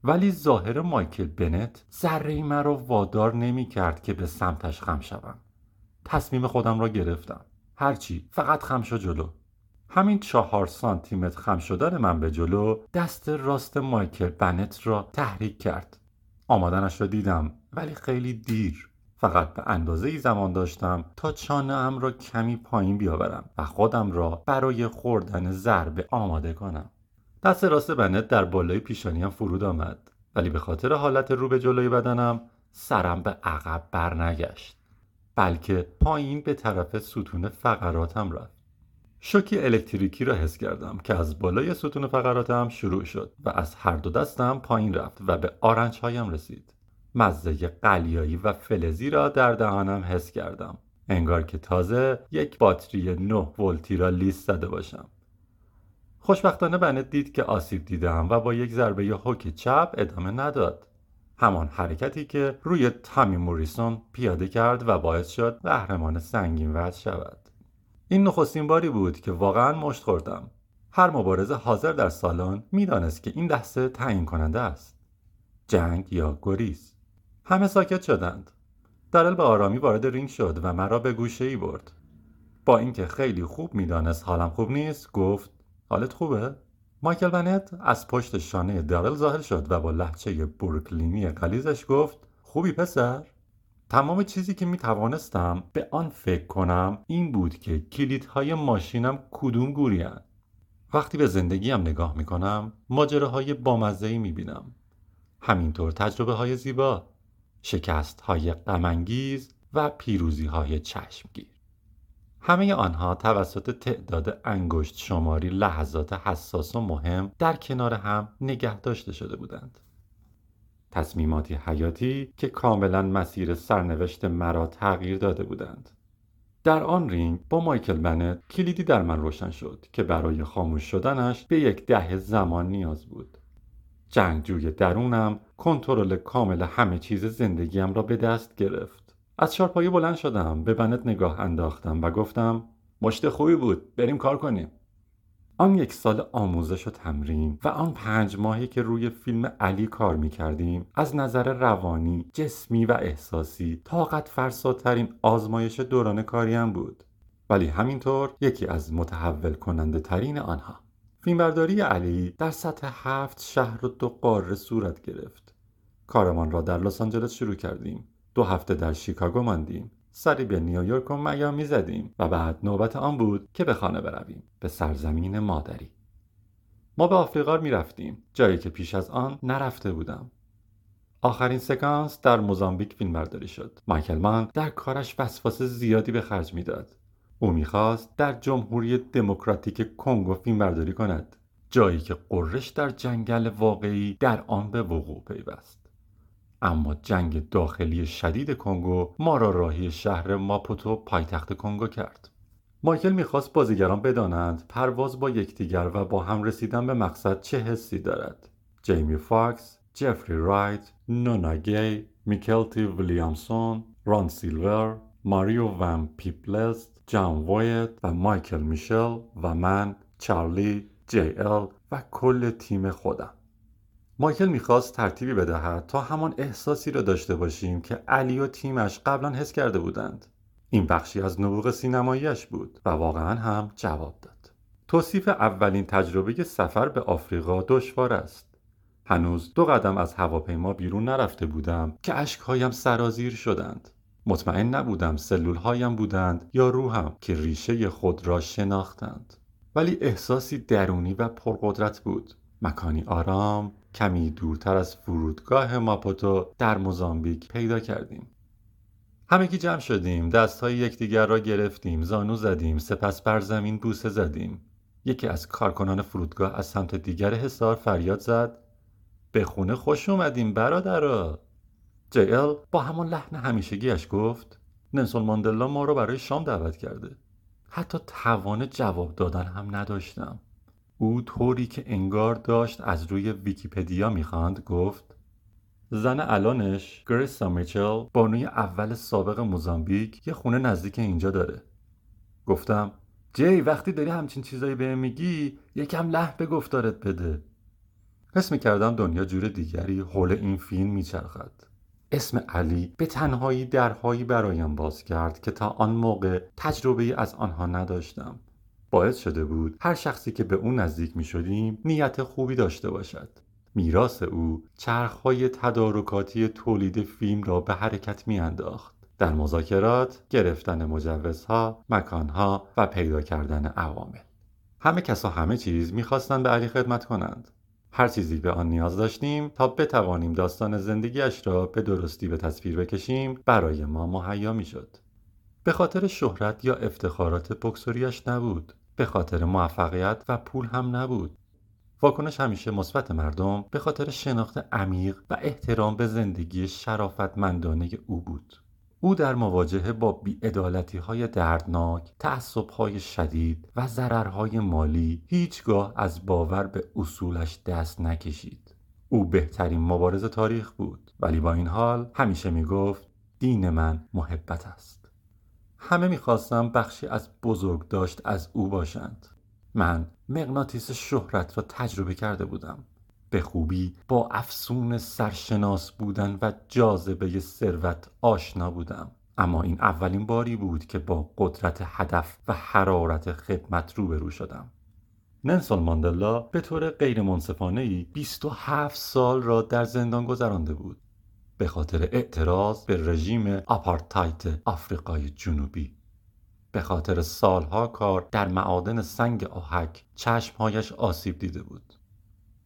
ولی ظاهر مایکل بنت ذره مرا وادار نمی کرد که به سمتش خم شوم. تصمیم خودم را گرفتم. هرچی فقط خم شو جلو. همین چهار سانتیمتر خم شدن من به جلو دست راست مایکل بنت را تحریک کرد. آمادنش را دیدم ولی خیلی دیر. فقط به اندازه ای زمان داشتم تا چانه ام را کمی پایین بیاورم و خودم را برای خوردن ضربه آماده کنم. دست راست بنت در بالای پیشانیم فرود آمد. ولی به خاطر حالت رو به جلوی بدنم سرم به عقب برنگشت. بلکه پایین به طرف ستون فقراتم رفت. شوکی الکتریکی را حس کردم که از بالای ستون فقراتم شروع شد و از هر دو دستم پایین رفت و به آرنج هایم رسید. مزه قلیایی و فلزی را در دهانم حس کردم. انگار که تازه یک باتری 9 ولتی را لیست زده باشم. خوشبختانه بنت دید که آسیب دیدم و با یک ضربه هوک چپ ادامه نداد. همان حرکتی که روی تامی موریسون پیاده کرد و باعث شد قهرمان سنگین وز شود. این نخستین باری بود که واقعا مشت خوردم. هر مبارزه حاضر در سالن می‌دانست که این لحظه تعیین کننده است. جنگ یا گریز؟ همه ساکت شدند. دارل به آرامی وارد رینگ شد و مرا به گوشه ای برد. با اینکه خیلی خوب می‌دانست حالم خوب نیست گفت حالت خوبه؟ مایکل بنت از پشت شانه دارل ظاهر شد و با لحچه بروکلینی قلیزش گفت خوبی پسر؟ تمام چیزی که می توانستم به آن فکر کنم این بود که کلیدهای ماشینم کدوم گورین وقتی به زندگیم نگاه می کنم ماجراهای بامزهی می بینم همینطور تجربه های زیبا. شکست های غمانگیز و پیروزی های چشمگیر. همه آنها توسط تعداد انگشت شماری لحظات حساس و مهم در کنار هم نگه داشته شده بودند. تصمیماتی حیاتی که کاملا مسیر سرنوشت مرا تغییر داده بودند. در آن رینگ با مایکل بنت کلیدی در من روشن شد که برای خاموش شدنش به یک دهه زمان نیاز بود. جنگجوی درونم کنترل کامل همه چیز زندگیم را به دست گرفت. از چارپایه بلند شدم به بنت نگاه انداختم و گفتم مشت خوبی بود بریم کار کنیم. آن یک سال آموزش و تمرین و آن پنج ماهی که روی فیلم علی کار می کردیم از نظر روانی، جسمی و احساسی طاقت فرساترین آزمایش دوران کاریم بود. ولی همینطور یکی از متحول کننده ترین آنها. فیلمبرداری علی در سطح هفت شهر و دو قاره صورت گرفت. کارمان را در لس آنجلس شروع کردیم. دو هفته در شیکاگو ماندیم. سری به نیویورک و میامی زدیم و بعد نوبت آن بود که به خانه برویم به سرزمین مادری. ما به آفریقا می رفتیم جایی که پیش از آن نرفته بودم. آخرین سکانس در موزامبیک فیلم برداری شد. مایکل مان در کارش وسواس زیادی به خرج می‌داد. او می‌خواست در جمهوری دموکراتیک کنگو فیلم برداری کند جایی که قررش در جنگل واقعی در آن به وقوع پیوست. اما جنگ داخلی شدید کنگو ما را راهی شهر ماپوتو پایتخت کنگو کرد. مایکل می‌خواست بازیگران بدانند پرواز با یکدیگر و با هم رسیدن به مقصد چه حسی دارد. جیمی فاکس جفری رایت نونا گی میکلتی ویلیامسون ران سیلور ماریو ون پیبلز جان وویت و مایکل میشل و من چارلی جی ال و کل تیم خودم. مایکل می‌خواست ترتیبی بدهد تا همان احساسی را داشته باشیم که علی و تیمش قبلا حس کرده بودند. این بخشی از نبوغ سینماییش بود و واقعا هم جواب داد. توصیف اولین تجربه سفر به آفریقا دشوار است. هنوز دو قدم از هواپیما بیرون نرفته بودم که اشکهایم سرازیر شدند. مطمئن نبودم سلول هایم بودند یا روحم که ریشه خود را شناختند. ولی احساسی درونی و پرقدرت بود. مکانی آرام کمی دورتر از فرودگاه ماپوتو در موزامبیک پیدا کردیم. همگی جمع شدیم دستهای یکدیگر را گرفتیم زانو زدیم سپس بر زمین بوسه زدیم. یکی از کارکنان فرودگاه از سمت دیگر حصار فریاد زد. به خونه خوش اومدیم برادرا! جیل با همان لحن همیشگیش گفت نلسون ماندلا ما رو برای شام دعوت کرده. حتی توان جواب دادن هم نداشتم. او طوری که انگار داشت از روی ویکیپدیا می‌خواند گفت زن الانش گریسا میچل بانوی اول سابق موزامبیک یه خونه نزدیک اینجا داره. گفتم جی وقتی داری همچین چیزایی به میگی یکم له به گفتارت بده. حس می‌کردم دنیا جور دیگری حول این فیلم میچرخد. اسم علی به تنهایی درهایی برایم باز کرد که تا آن موقع تجربه از آنها نداشتم باعث شده بود هر شخصی که به او نزدیک می شدیم نیت خوبی داشته باشد میراث او چرخهای تدارکاتی تولید فیلم را به حرکت می انداخت. در مذاکرات گرفتن مجوزها، مکانها و پیدا کردن عوامل. همه کسا همه چیز می‌خواستند به علی خدمت کنند. هر چیزی به آن نیاز داشتیم تا بتوانیم داستان زندگیش را به درستی به تصویر بکشیم برای ما مهیا می‌شد. به خاطر شهرت یا افتخارات بکسوریش نبود. به خاطر موفقیت و پول هم نبود. واکنش همیشه مثبت مردم به خاطر شناخت عمیق و احترام به زندگی شرافتمندانه او بود. او در مواجهه با بیعدالتی های دردناک، تعصب های شدید و ضررهای مالی هیچگاه از باور به اصولش دست نکشید. او بهترین مبارز تاریخ بود ولی با این حال همیشه می گفت دین من محبت است. همه می‌خواستم بخشی از بزرگ داشت از او باشند من مغناطیس شهرت را تجربه کرده بودم به خوبی با افسون سرشناس بودن و جاذبه ثروت آشنا بودم. اما این اولین باری بود که با قدرت هدف و حرارت خدمت روبرو شدم. ننسون ماندلا به طور غیر منصفانه ای 27 سال را در زندان گذرانده بود. به خاطر اعتراض به رژیم آپارتایت آفریقای جنوبی. به خاطر سالها کار در معادن سنگ آهک چشمهایش آسیب دیده بود.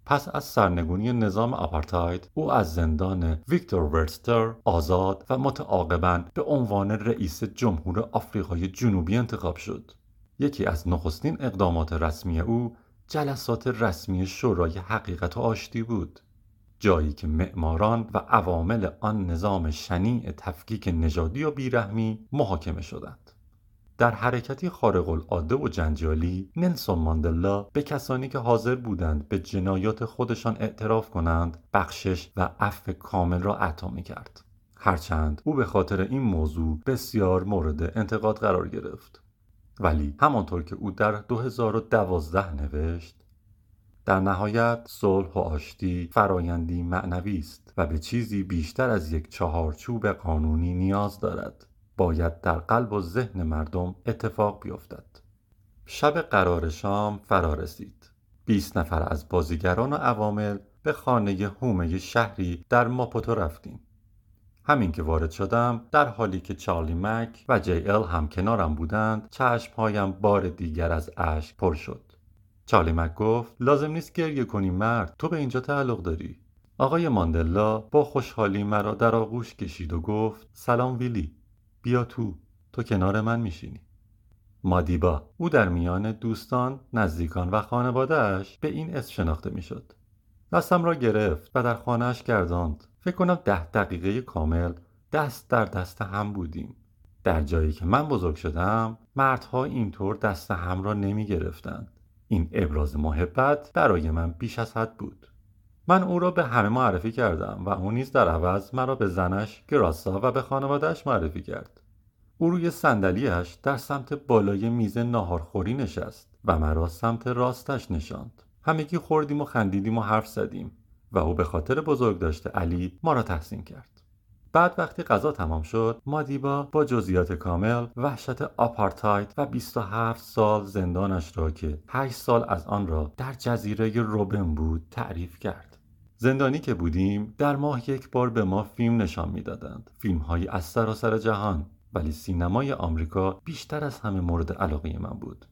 پس از سرنگونی نظام آپارتاید او از زندان ویکتور ورستر آزاد و متعاقبا به عنوان رئیس جمهور آفریقای جنوبی انتخاب شد. یکی از نخستین اقدامات رسمی او جلسات رسمی شورای حقیقت و آشتی بود جایی که معماران و عوامل آن نظام شنیع تفکیک نژادی و بیرحمی محاکمه شدند. در حرکتی خارق العاده و جنجالی نلسون ماندلا به کسانی که حاضر بودند به جنایات خودشان اعتراف کنند بخشش و عفو کامل را عطا می کرد. هرچند او به خاطر این موضوع بسیار مورد انتقاد قرار گرفت ولی همانطور که او در 2012 نوشت در نهایت صلح و آشتی فرایندی معنوی است و به چیزی بیشتر از یک چهارچوب قانونی نیاز دارد باید در قلب و ذهن مردم اتفاق بیفتد. شب قرار شام فرا رسید. 20 نفر از بازیگران و عوامل به خانه هومه شهری در ماپوتو رفتیم. همین که وارد شدم در حالی که چارلی مک و جی ال هم کنارم بودند چشمهایم بار دیگر از اشک پر شد. چارلی مک گفت لازم نیست گریه کنی مرد تو به اینجا تعلق داری. آقای ماندلا با خوشحالی مرا در آغوش کشید و گفت سلام ویلی. بیا تو تو کنار من میشینی. مادیبا. او در میان دوستان نزدیکان و خانوادهش به این اسم شناخته می‌شد. دستم را گرفت و در خانهاش گرداند. فکر کنم ده دقیقه کامل دست در دست هم بودیم. در جایی که من بزرگ شدم مردها اینطور دست هم را نمی گرفتند این ابراز محبت برای من بیش از حد بود. من او را به همه معرفی کردم و او نیز در عوض مرا به زنش گراسا و به خانوادهش معرفی کرد. او روی صندلیاش در سمت بالای میز ناهارخوری نشست و مرا سمت راستش نشاند. همگی خوردیم و خندیدیم و حرف زدیم و او به خاطر بزرگ داشته علی ما را تحسین کرد. بعد وقتی غذا تمام شد مادیبا با جزئیات کامل وحشت آپارتاید و 27 سال زندانش را که 8 سال از آن را در جزیره روبن بود تعریف کرد. زندانی که بودیم در ماه یک بار به ما فیلم نشان می‌دادند. فیلم های از سراسر جهان ولی سینمای آمریکا بیشتر از همه مورد علاقه من بود.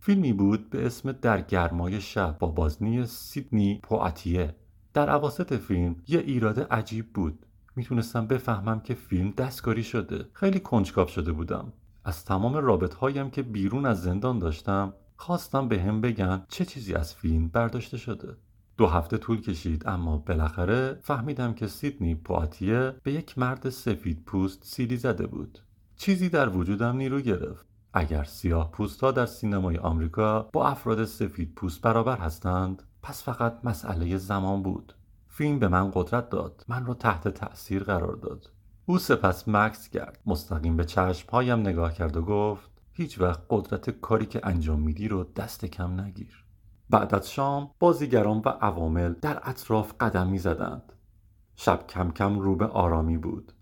فیلمی بود به اسم در گرمای شب با بازنی سیدنی پواتیه. در عواسط فیلم یه ایراد عجیب بود. می‌تونستم بفهمم که فیلم دستکاری شده. خیلی کنجکاو شده بودم. از تمام رابط هایم که بیرون از زندان داشتم خواستم به هم بگن چه چیزی از فیلم برداشته شده. دو هفته طول کشید اما بالاخره فهمیدم که سیدنی پواتیه به یک مرد سفید پوست سیلی زده بود. چیزی در وجودم نیرو گرفت. اگر سیاه پوست ها در سینمای آمریکا با افراد سفید پوست برابر هستند پس فقط مسئله زمان بود. فیلم به من قدرت داد. من را تحت تأثیر قرار داد. او سپس مکس کرد. مستقیم به چشمهایم نگاه کرد و گفت هیچ وقت قدرت کاری که انجام میدی رو دست کم نگیر. بعد از شام بازیگران و عوامل در اطراف قدم می زدند. شب کم کم رو به آرامی بود.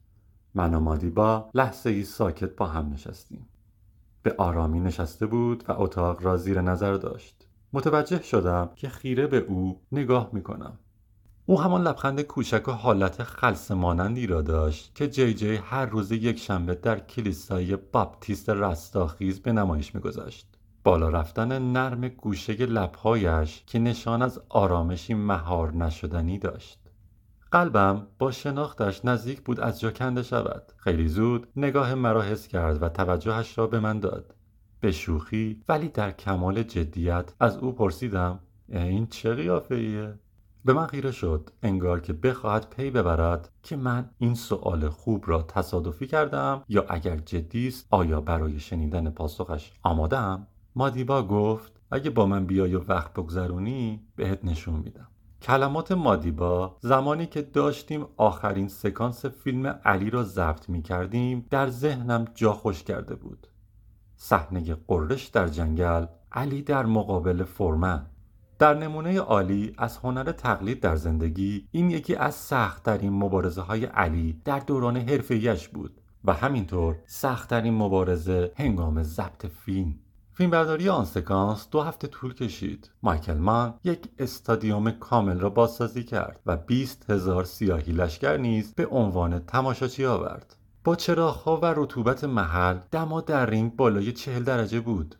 من و مادیبا لحظه ای ساکت با هم نشستیم. به آرامی نشسته بود و اتاق را زیر نظر داشت. متوجه شدم که خیره به او نگاه می کنم او همان لبخند کوچک و حالت خلص مانندی را داشت که جی جی هر روز یک شنبه در کلیسای باپتیست رستاخیز به نمایش میگذاشت. بالا رفتن نرم گوشه لبهایش که نشان از آرامشی مهار نشدنی داشت. قلبم با شناختش نزدیک بود از جا کنده شود. خیلی زود نگاه مرا حس کرد و توجهش را به من داد. به شوخی ولی در کمال جدیت از او پرسیدم این چه قیافه ایه؟ به من خیره شد. انگار که بخواهد پی ببرد که من این سوال خوب را تصادفی کردم یا اگر جدی است آیا برای شنیدن پاسخش آمادم مادیبا گفت اگه با من بیای و وقت بگذرونی بهت نشون میدم. کلمات مادیبا زمانی که داشتیم آخرین سکانس فیلم علی را ضبط می کردیم در ذهنم جا خوش کرده بود. صحنه قررش در جنگل علی در مقابل فورمن. در نمونه عالی از هنر تقلید در زندگی این یکی از سختترین مبارزه های علی در دوران حرفیش بود و همینطور سختترین مبارزه هنگام ضبط فیلم. فیلمبرداری آن سکانس دو هفته طول کشید. مایکل مان یک استادیوم کامل را بازسازی کرد و 20 هزار سیاهی لشکر نیز به عنوان تماشاچی آورد. با چراغها و رطوبت محل دما در رینگ بالای چهل درجه بود.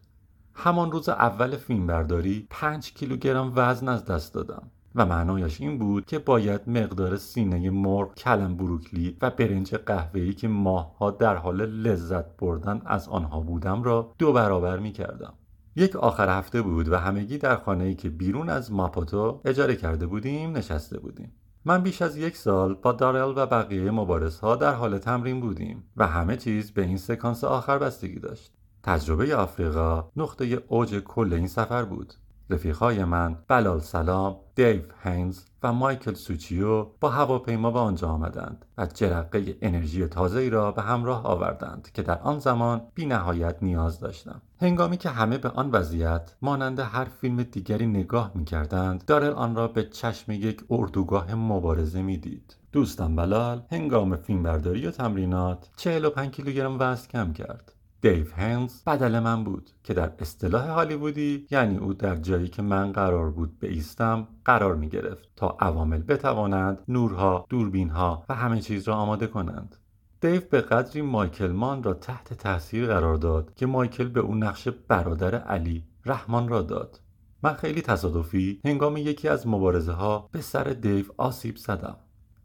همان روز اول فیلمبرداری 5 کیلوگرم وزن از دست دادم. و معنایش این بود که باید مقدار سینه مرغ کلم بروکلی و برنج قهوه‌ای که ماهها در حال لذت بردن از آنها بودم را دو برابر می کردم. یک آخر هفته بود و همگی در خانه‌ای که بیرون از ماپوتو اجاره کرده بودیم نشسته بودیم. من بیش از یک سال با دارل و بقیه مبارز ها در حال تمرین بودیم و همه چیز به این سکانس آخر بستگی داشت. تجربه آفریقا نقطه اوج کل این سفر بود. رفیقای من بلال سلام، دیو هینز و مایکل سوچیو با هواپیما به آنجا آمدند و جرقه انرژی تازه ای را به همراه آوردند که در آن زمان بی نهایت نیاز داشتم. هنگامی که همه به آن وضعیت مانند هر فیلم دیگری نگاه می کردند دارل آن را به چشم یک اردوگاه مبارزه می دید. دوستم بلال هنگام فیلمبرداری و تمرینات 45 کیلوگرم وزن کم کرد. دیو هنز بدل من بود که در اصطلاح هالیوودی یعنی او در جایی که من قرار بود ایستم قرار می گرفت تا عوامل بتوانند نورها، دوربینها و همه چیز را آماده کنند. دیو به قدری مایکل مان را تحت تاثیر قرار داد که مایکل به او نقش برادر علی رحمان را داد. من خیلی تصادفی هنگام یکی از مبارزه ها به سر دیو آسیب زدم.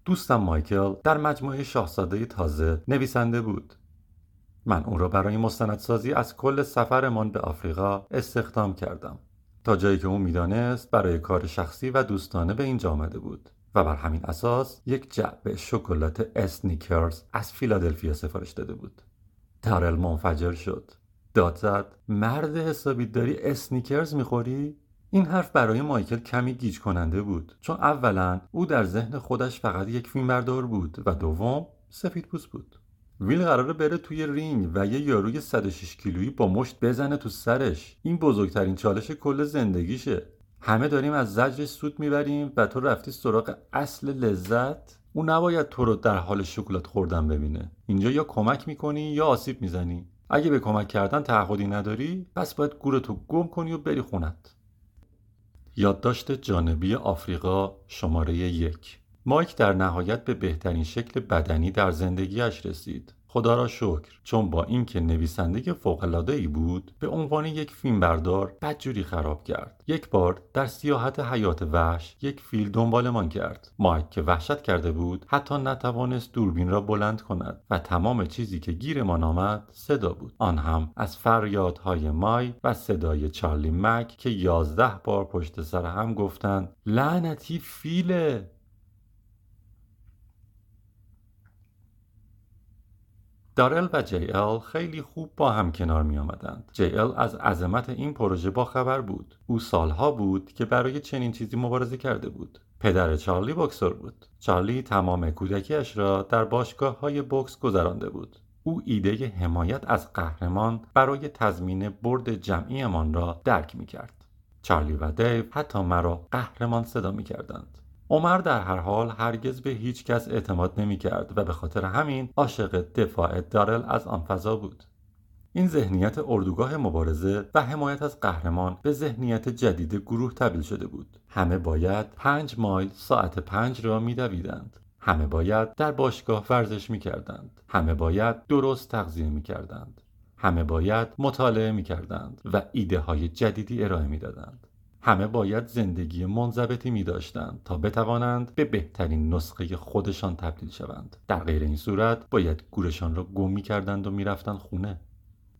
دوستم مایکل در مجموعه شاهزاده تازه نویسنده بود من او را برای مستندسازی از کل سفرمان به آفریقا استخدام کردم. تا جایی که او می‌دانست برای کار شخصی و دوستانه به اینجا آمده بود و بر همین اساس یک جعبه شکلات اسنیکرز از فیلادلفیا سفارش داده بود. دارل منفجر شد. داد زد مرد حسابی داری اسنیکرز می‌خوری؟ این حرف برای مایکل کمی گیج کننده بود چون اولا او در ذهن خودش فقط یک فیلمبردار بود و دوم سفید بود. ویل قراره بره توی رینگ و یه یاروی 106 کیلویی با مشت بزنه تو سرش. این بزرگترین چالش کل زندگیشه. همه داریم از زجرش سود می‌بریم و تو رفتی سراغ اصل لذت. او نباید تو رو در حال شکلات خوردن ببینه. اینجا یا کمک می‌کنی یا آسیب می‌زنی. اگه به کمک کردن تعهدی نداری پس باید گورتو گم کنی و بری خونت. یادداشت جانبی آفریقا شماره یک. مایک در نهایت به بهترین شکل بدنی در زندگیش رسید. خدا را شکر. چون با اینکه نویسنده فوق ای بود به عنوان یک فیلمبردار بدجوری خراب کرد. یک بار در سیاحت حیات وحش یک فیل دنبالمان کرد. مایک که وحشت کرده بود حتی نتوانست دوربین را بلند کند و تمام چیزی که گیرمان آمد صدا بود. آن هم از فریادهای مای و صدای چارلی مک که یازده بار پشت سر هم گفتند لعنتی فیله! دارل و جی ال خیلی خوب با هم کنار می آمدند. جی ال از عظمت این پروژه با خبر بود. او سالها بود که برای چنین چیزی مبارزه کرده بود. پدر چارلی بکسور بود. چارلی تمام کودکیش را در باشگاه های بوکس گذرانده بود. او ایده حمایت از قهرمان برای تضمین برد جمعیمان را درک می کرد. چارلی و دیو حتی مرا قهرمان صدا می کردند. عمر در هر حال هرگز به هیچ کس اعتماد نمی کرد و به خاطر همین عاشق دفاع دارل از آن فضا بود. این ذهنیت اردوگاه مبارزه و حمایت از قهرمان به ذهنیت جدید گروه تبدیل شده بود. همه باید پنج مایل ساعت پنج را میدویدند. همه باید در باشگاه ورزش می کردند. همه باید درست تغذیه می کردند. همه باید مطالعه می کردند و ایده های جدیدی ارائه می دادند. همه باید زندگی منضبطی می داشتند تا بتوانند به بهترین نسخه خودشان تبدیل شوند. در غیر این صورت باید گورشان را گم می کردند و می‌رفتند خونه.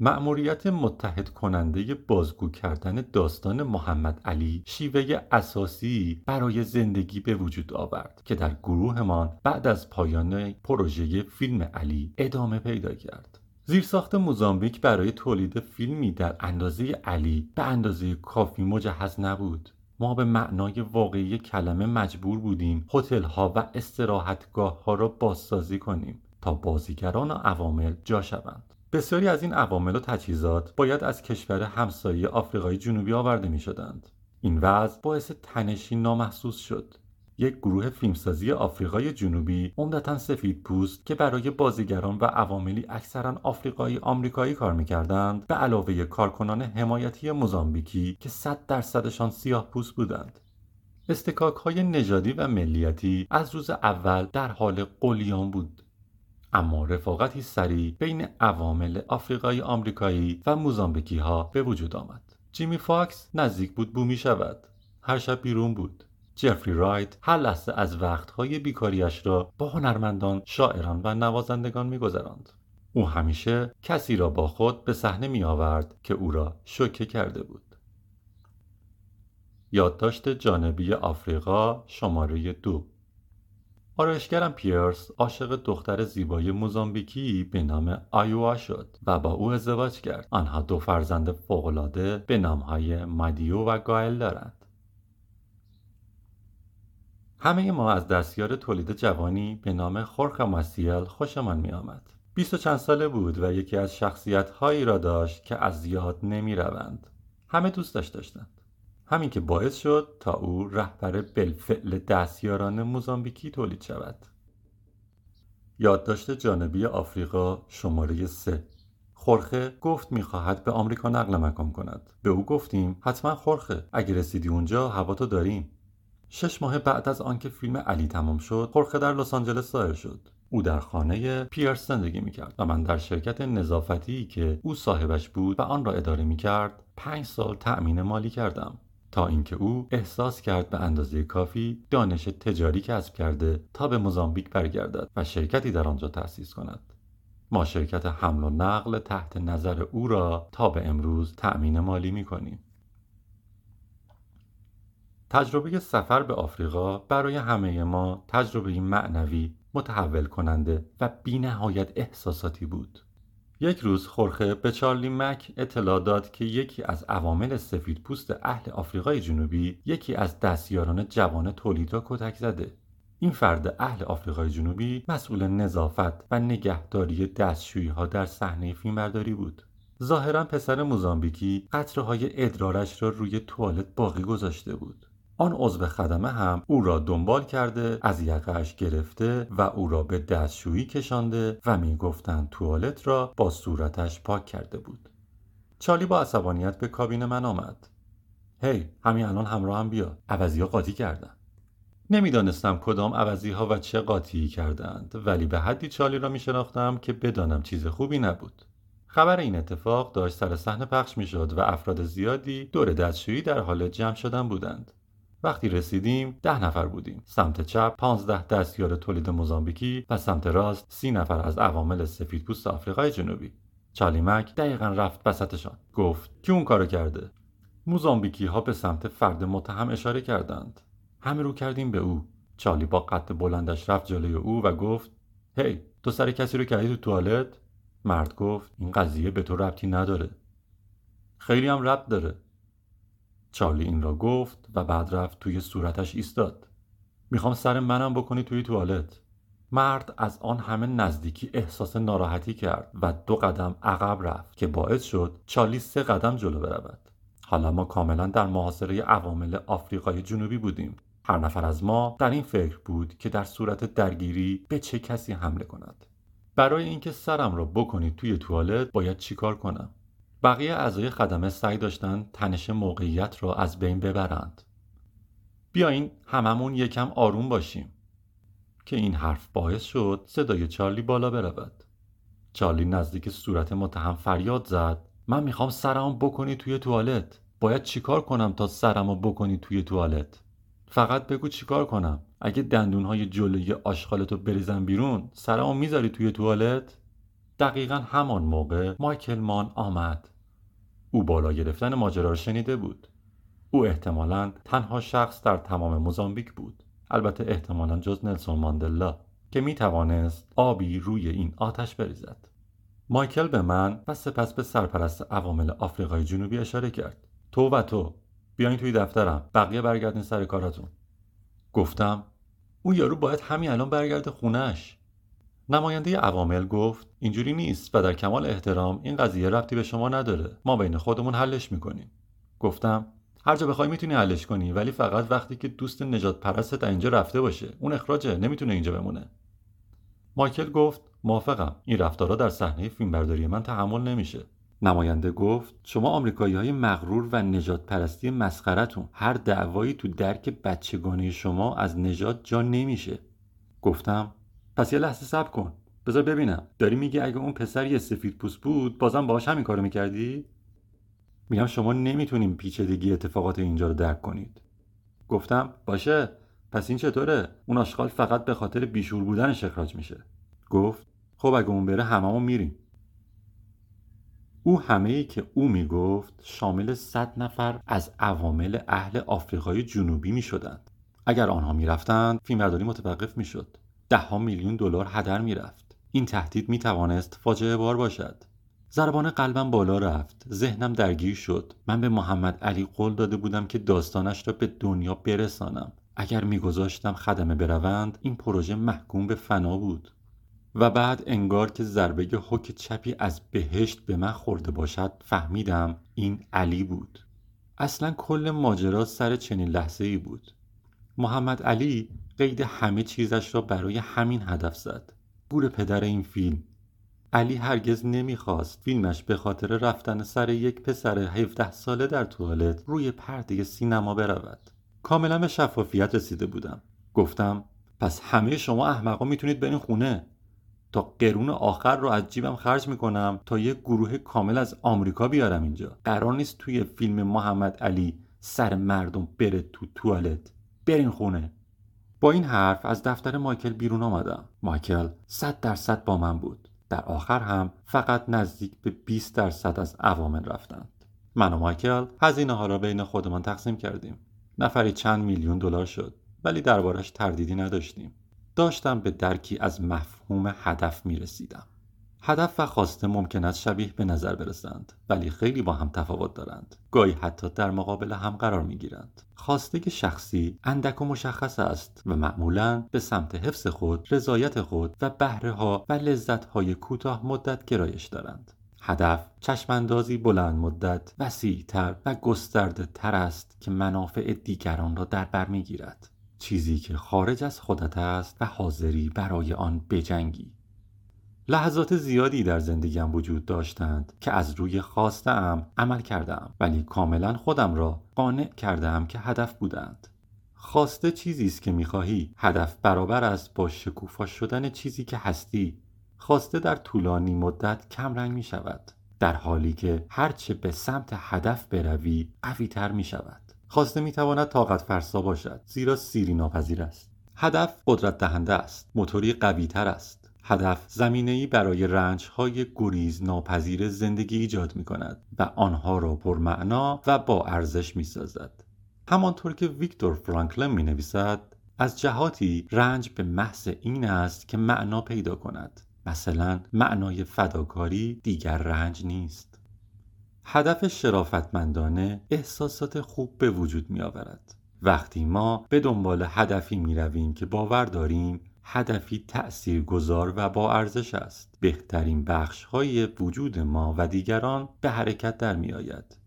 مأموریت متحد کننده بازگو کردن داستان محمد علی شیوه اساسی برای زندگی به وجود آورد که در گروهمان بعد از پایان پروژه فیلم علی ادامه پیدا کرد. زیرساخت موزامبیک برای تولید فیلمی در اندازه علی به اندازه کافی مجهز نبود. ما به معنای واقعی کلمه مجبور بودیم هتل ها و استراحتگاه ها را بازسازی کنیم تا بازیگران و عوامل جا شوند. بسیاری از این عوامل و تجهیزات باید از کشور همسایه آفریقای جنوبی آورده می شدند. این وضع باعث تنشی نامحسوس شد. یک گروه فیلمسازی آفریقای جنوبی عمدتا سفید پوست که برای بازیگران و عواملی اکثرا آفریقایی آمریکایی کار می‌کردند به علاوه کارکنان حمایتی موزامبیکی که صد درصدشان سیاه پوست بودند. اصطکاک های نژادی و ملیتی از روز اول در حال غلیان بود. اما رفاقتی سریع بین عوامل آفریقایی آمریکایی و موزامبیکی ها به وجود آمد. جیمی فاکس نزدیک بود بومی شود. هر شب بیرون بود. جفری رایت هر لحظه از وقتهای بیکاریش را با هنرمندان شاعران و نوازندگان میگذراند. او همیشه کسی را با خود به صحنه می آورد که او را شوکه کرده بود. یادداشت جانبی آفریقا شماره دو. آرایشگرم پیرس عاشق دختر زیبای موزامبیکی به نام آیوا شد و با او ازدواج کرد. آنها دو فرزند فوقالعاده به نامهای مادیو و گایل دارند. همه ما از دستیار تولید جوانی به نام خورخ ماسیل خوشمان می آمد. بیست و چند ساله بود و یکی از شخصیت هایی را داشت که از یاد نمی روند. همه دوستش داشتند. همین که باعث شد تا او رهبر بلفعل دستیاران موزامبیکی تولید شود یادداشت جانبی آفریقا شماره سه خورخه گفت می‌خواهد به آمریکا نقل مکان کند به او گفتیم حتما خورخه اگه رسیدی اونجا هوا تو داریم شش ماه بعد از آنکه فیلم علی تمام شد خورخه در لس آنجلس ظاهر شد. او در خانه پیرس زندگی می‌کرد و من در شرکت نظافتی که او صاحبش بود و آن را اداره می‌کرد پنج سال تأمین مالی کردم. تا اینکه او احساس کرد به اندازه کافی دانش تجاری کسب کرده تا به موزامبیک برگردد و شرکتی در آنجا تأسیس کند. ما شرکت حمل و نقل تحت نظر او را تا به امروز تأمین مالی می کنیم. تجربه سفر به آفریقا برای همه ما تجربه معنوی متحول کننده و بینهایت احساساتی بود. یک روز خورخه به چارلی مک اطلاع داد که یکی از عوامل سفید پوست اهل آفریقای جنوبی یکی از دستیاران جوان تولید را کتک زده. این فرد اهل آفریقای جنوبی مسئول نظافت و نگهداری دستشویی ها در صحنه فیلمبرداری بود. ظاهرا پسر موزامبیکی قطره های ادرارش را روی توالت باقی گذاشته بود. آن عضو خدمه هم او را دنبال کرده از یقهش گرفته و او را به دستشویی کشانده و می‌گفتند توالت را با صورتش پاک کرده بود. چالی با عصبانیت به کابین من آمد. هی hey, همین الان همراه هم بیا. عوضی ها قاطی کردن. نمی‌دانستم کدام عوضی ها و چه قاطی کردند ولی به حدی چالی را می شناختم که بدانم چیز خوبی نبود. خبر این اتفاق داشت سر صحنه پخش می شد و افراد زیادی دور دستشویی در حال جمع شدن بودند. وقتی رسیدیم ده نفر بودیم. سمت چپ پانزده دستیار تولید موزامبیکی و سمت راست سی نفر از عوامل سفیدپوست آفریقای جنوبی. چالی مک دقیقا رفت وسطشان. گفت کی اون کارو کرده؟ موزامبیکی ها به سمت فرد متهم اشاره کردند. همه رو کردیم به او. چالی با قد بلندش رفت جلوی او و گفت هی hey, تو سر کسی رو کردی تو توالت؟ مرد گفت این قضیه به تو ربطی نداره. خیلی هم ربط داره. چارلی این را گفت و بعد رفت توی صورتش ایستاد. می‌خوام سر منم بکنی توی توالت. مرد از آن همه نزدیکی احساس ناراحتی کرد و دو قدم عقب رفت که باعث شد چارلی سه قدم جلو برود. حالا ما کاملا در محاصره عوامل آفریقای جنوبی بودیم. هر نفر از ما در این فکر بود که در صورت درگیری به چه کسی حمله کند. برای اینکه سرم را بکنید توی توالت باید چیکار کنم؟ بقیه اعضای خدمه سعی داشتن تنش موقعیت را از بین ببرند. بیاین هممون یکم آروم باشیم. که این حرف باعث شد صدای چارلی بالا برود. چارلی نزدیک صورت متهم فریاد زد. من می‌خوام سرمو بکنی توی توالت. باید چیکار کنم تا سرمو بکنی توی توالت؟ فقط بگو چیکار کنم. اگه دندونهای جلوی آشغالتو بریزم بیرون سرمو می‌ذاری توی توالت؟ دقیقا همان موقع مایکل مان آمد. او بالا گرفتن ماجرا را شنیده بود. او احتمالا تنها شخص در تمام موزامبیک بود. البته احتمالا جز نلسون ماندلا که می توانست آبی روی این آتش بریزد. مایکل به من و سپس به سرپرست عوامل آفریقای جنوبی اشاره کرد. تو و تو بیاین توی دفترم. بقیه برگردین سر کارتون گفتم اون یارو باید همین الان برگرده خونش نماینده عوامل گفت اینجوری نیست و در کمال احترام این قضیه ربطی به شما نداره. ما بین خودمون حلش می‌کنیم. گفتم هر جا بخوای می‌تونی حلش کنی ولی فقط وقتی که دوست نجات پرستت اینجا رفته باشه. اون اخراجه نمی‌تونه اینجا بمونه. مایکل گفت موافقم. این رفتارها در صحنه فیلمبرداری من تحمل نمیشه. نماینده گفت شما آمریکایی های مغرور و نجات پرستی مسخرتون. هر دعوایی تو درک بچگانه شما از نجات جا نمیشه. گفتم پس یه لحظه صبر کن. بذار ببینم. داری میگی اگه اون پسر یه سفید پوست بود بازم باهاش همین کارو می‌کردی؟ میگم شما نمی‌تونیم پیچیدگی اتفاقات اینجا رو درک کنید. گفتم باشه. پس این چطوره؟ اون آشغال فقط به خاطر بیشور بودنش اخراج میشه. گفت خب اگه اون بره هممون میریم. او همه ای که او می‌گفت شامل صد نفر از عوامل اهل آفریقای جنوبی می شدند. اگر آنها می‌رفتند فیلمبرداری متوقف می‌شد. دهها میلیون دلار هدر می‌رفت. این تهدید می توانست فاجعه بار باشد. ضربان قلبم بالا رفت. ذهنم درگیر شد. من به محمد علی قول داده بودم که داستانش را به دنیا برسانم. اگر میگذاشتم خدمه بروند این پروژه محکوم به فنا بود. و بعد انگار که ضربه حک چپی از بهشت به من خورده باشد فهمیدم این علی بود. اصلا کل ماجرا سر چنین لحظه ای بود. محمد علی قید همه چیزش را برای همین هدف زد. گور پدر این فیلم. علی هرگز نمی‌خواست فیلمش به خاطر رفتن سر یک پسر 17 ساله در توالت روی پرده سینما برود. کاملا به شفافیت رسیده بودم. گفتم پس همه شما احمقا می‌تونید برین خونه. تا قرون آخر رو از جیبم خرج می‌کنم تا یک گروه کامل از آمریکا بیارم اینجا. قرار نیست توی فیلم محمد علی سر مردم بره تو توالت. برین خونه. با این حرف از دفتر مایکل بیرون آمدم. مایکل صد درصد با من بود. در آخر هم فقط نزدیک به 20 درصد از عوامل رفتند. من و مایکل هزینه ها را بین خودمان تقسیم کردیم. نفری چند میلیون دلار شد ولی دربارش تردیدی نداشتیم. داشتم به درکی از مفهوم هدف می رسیدم. هدف و خواسته ممکن است شبیه به نظر برسند ولی خیلی با هم تفاوت دارند. گاهی حتی در مقابل هم قرار می گیرند خواسته شخصی اندک و مشخص است و معمولا به سمت حفظ خود رضایت خود و بهره ها و لذت های کوتاه مدت گرایش دارند. هدف چشماندازی بلند مدت وسیعتر و گسترده تر است که منافع دیگران را در بر می‌گیرد. چیزی که خارج از خودت است و حاضری برای آن بجنگی. لحظات زیادی در زندگیم وجود داشتند که از روی خواستم عمل کردم ولی کاملا خودم را قانع کردم که هدف بودند. خواسته چیزی است که می‌خواهی. هدف برابر است با شکوفا شدن چیزی که هستی. خواسته در طولانی مدت کم رنگ می شود در حالی که هرچه به سمت هدف بروی قوی تر می شود خواسته می تواند طاقت فرسا باشد زیرا سیری ناپذیر است. هدف قدرت دهنده است. موتوری قوی تر است. هدف زمینه ای برای رنج های گریز ناپذیر زندگی ایجاد می کند و آنها را پرمعنا و با ارزش می سازد. همانطور که ویکتور فرانکلن می نویسد از جهاتی رنج به محض این است که معنا پیدا کند. مثلا معنای فداکاری دیگر رنج نیست. هدف شرافتمندانه احساسات خوب به وجود می آورد وقتی ما به دنبال هدفی می رویم که باور داریم هدفی تأثیر گذار و با ارزش است. بهترین بخش های وجود ما و دیگران به حرکت در می آید.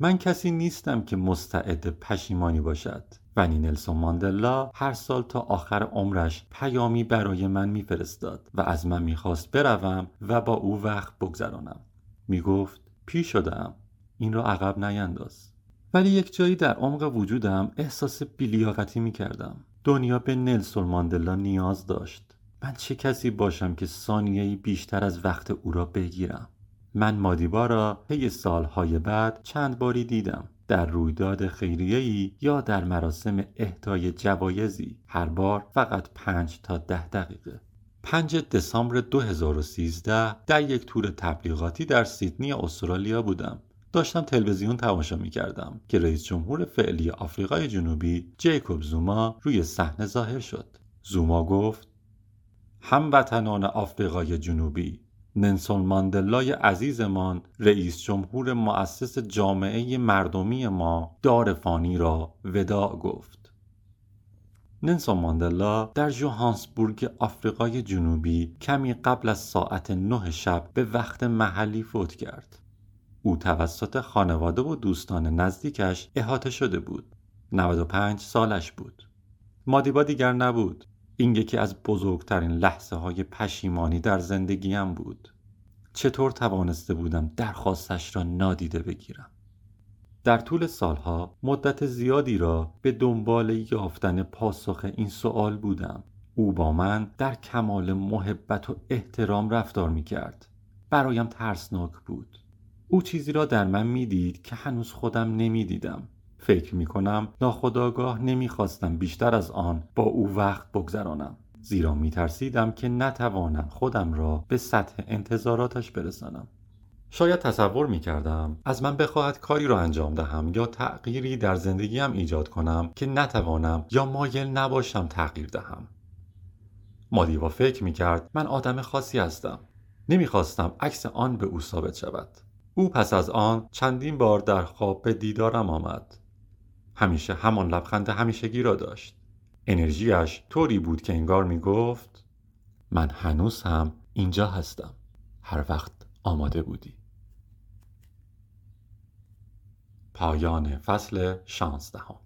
من کسی نیستم که مستعد پشیمانی باشد. ولی نلسون ماندلا هر سال تا آخر عمرش پیامی برای من میفرستاد و از من می‌خواست بروم و با او وقت بگذرانم. می‌گفت پیر شدم این را عقب نینداز. ولی یک جایی در عمق وجودم احساس بیلیاقتی می‌کردم. دنیا به نلسون ماندلا نیاز داشت. من چه کسی باشم که ثانیه‌ای بیشتر از وقت او را بگیرم؟ من مادیبا را طی سالهای بعد چند باری دیدم. در رویداد خیریه‌ای یا در مراسم اهدای جوایزی. هر بار فقط پنج تا ده دقیقه. 5 دسامبر 2013 در یک تور تبلیغاتی در سیدنی استرالیا بودم. داشتم تلویزیون تماشا می کردم که رئیس جمهور فعلی آفریقای جنوبی جیکوب زوما روی صحنه ظاهر شد. زوما گفت هموطنان آفریقای جنوبی ننسون ماندلای عزیزمان رئیس جمهور مؤسس جامعه مردمی ما دار فانی را وداع گفت. ننسون ماندلا در جوهانسبورگ آفریقای جنوبی کمی قبل از ساعت نه شب به وقت محلی فوت کرد. او توسط خانواده و دوستان نزدیکش احاطه شده بود. 95 سالش بود. مادیبا دیگر نبود. این یکی از بزرگترین لحظه های پشیمانی در زندگیم بود. چطور توانسته بودم درخواستش را نادیده بگیرم؟ در طول سالها مدت زیادی را به دنبال یافتن پاسخ این سوال بودم. او با من در کمال محبت و احترام رفتار می کرد برایم ترسناک بود. او چیزی را در من می‌دید که هنوز خودم نمی‌دیدم. فکر می کنم ناخداگاه نمی‌خواستم بیشتر از آن با او وقت بگذرانم. زیرا می ترسیدم که نتوانم خودم را به سطح انتظاراتش برسانم. شاید تصور می کردم از من بخواهد کاری را انجام دهم یا تغییری در زندگیم ایجاد کنم که نتوانم یا مایل نباشم تغییر دهم. مادیوا فکر می کرد من آدم خاصی هستم. نمی‌خواستم عکس آن به او ثابت شود. او پس از آن چندین بار در خواب به دیدارم آمد. همیشه همان لبخند همیشگی را داشت. انرژیش طوری بود که انگار می گفت من هنوز هم اینجا هستم. هر وقت آماده بودی. پایان فصل شانزدهم.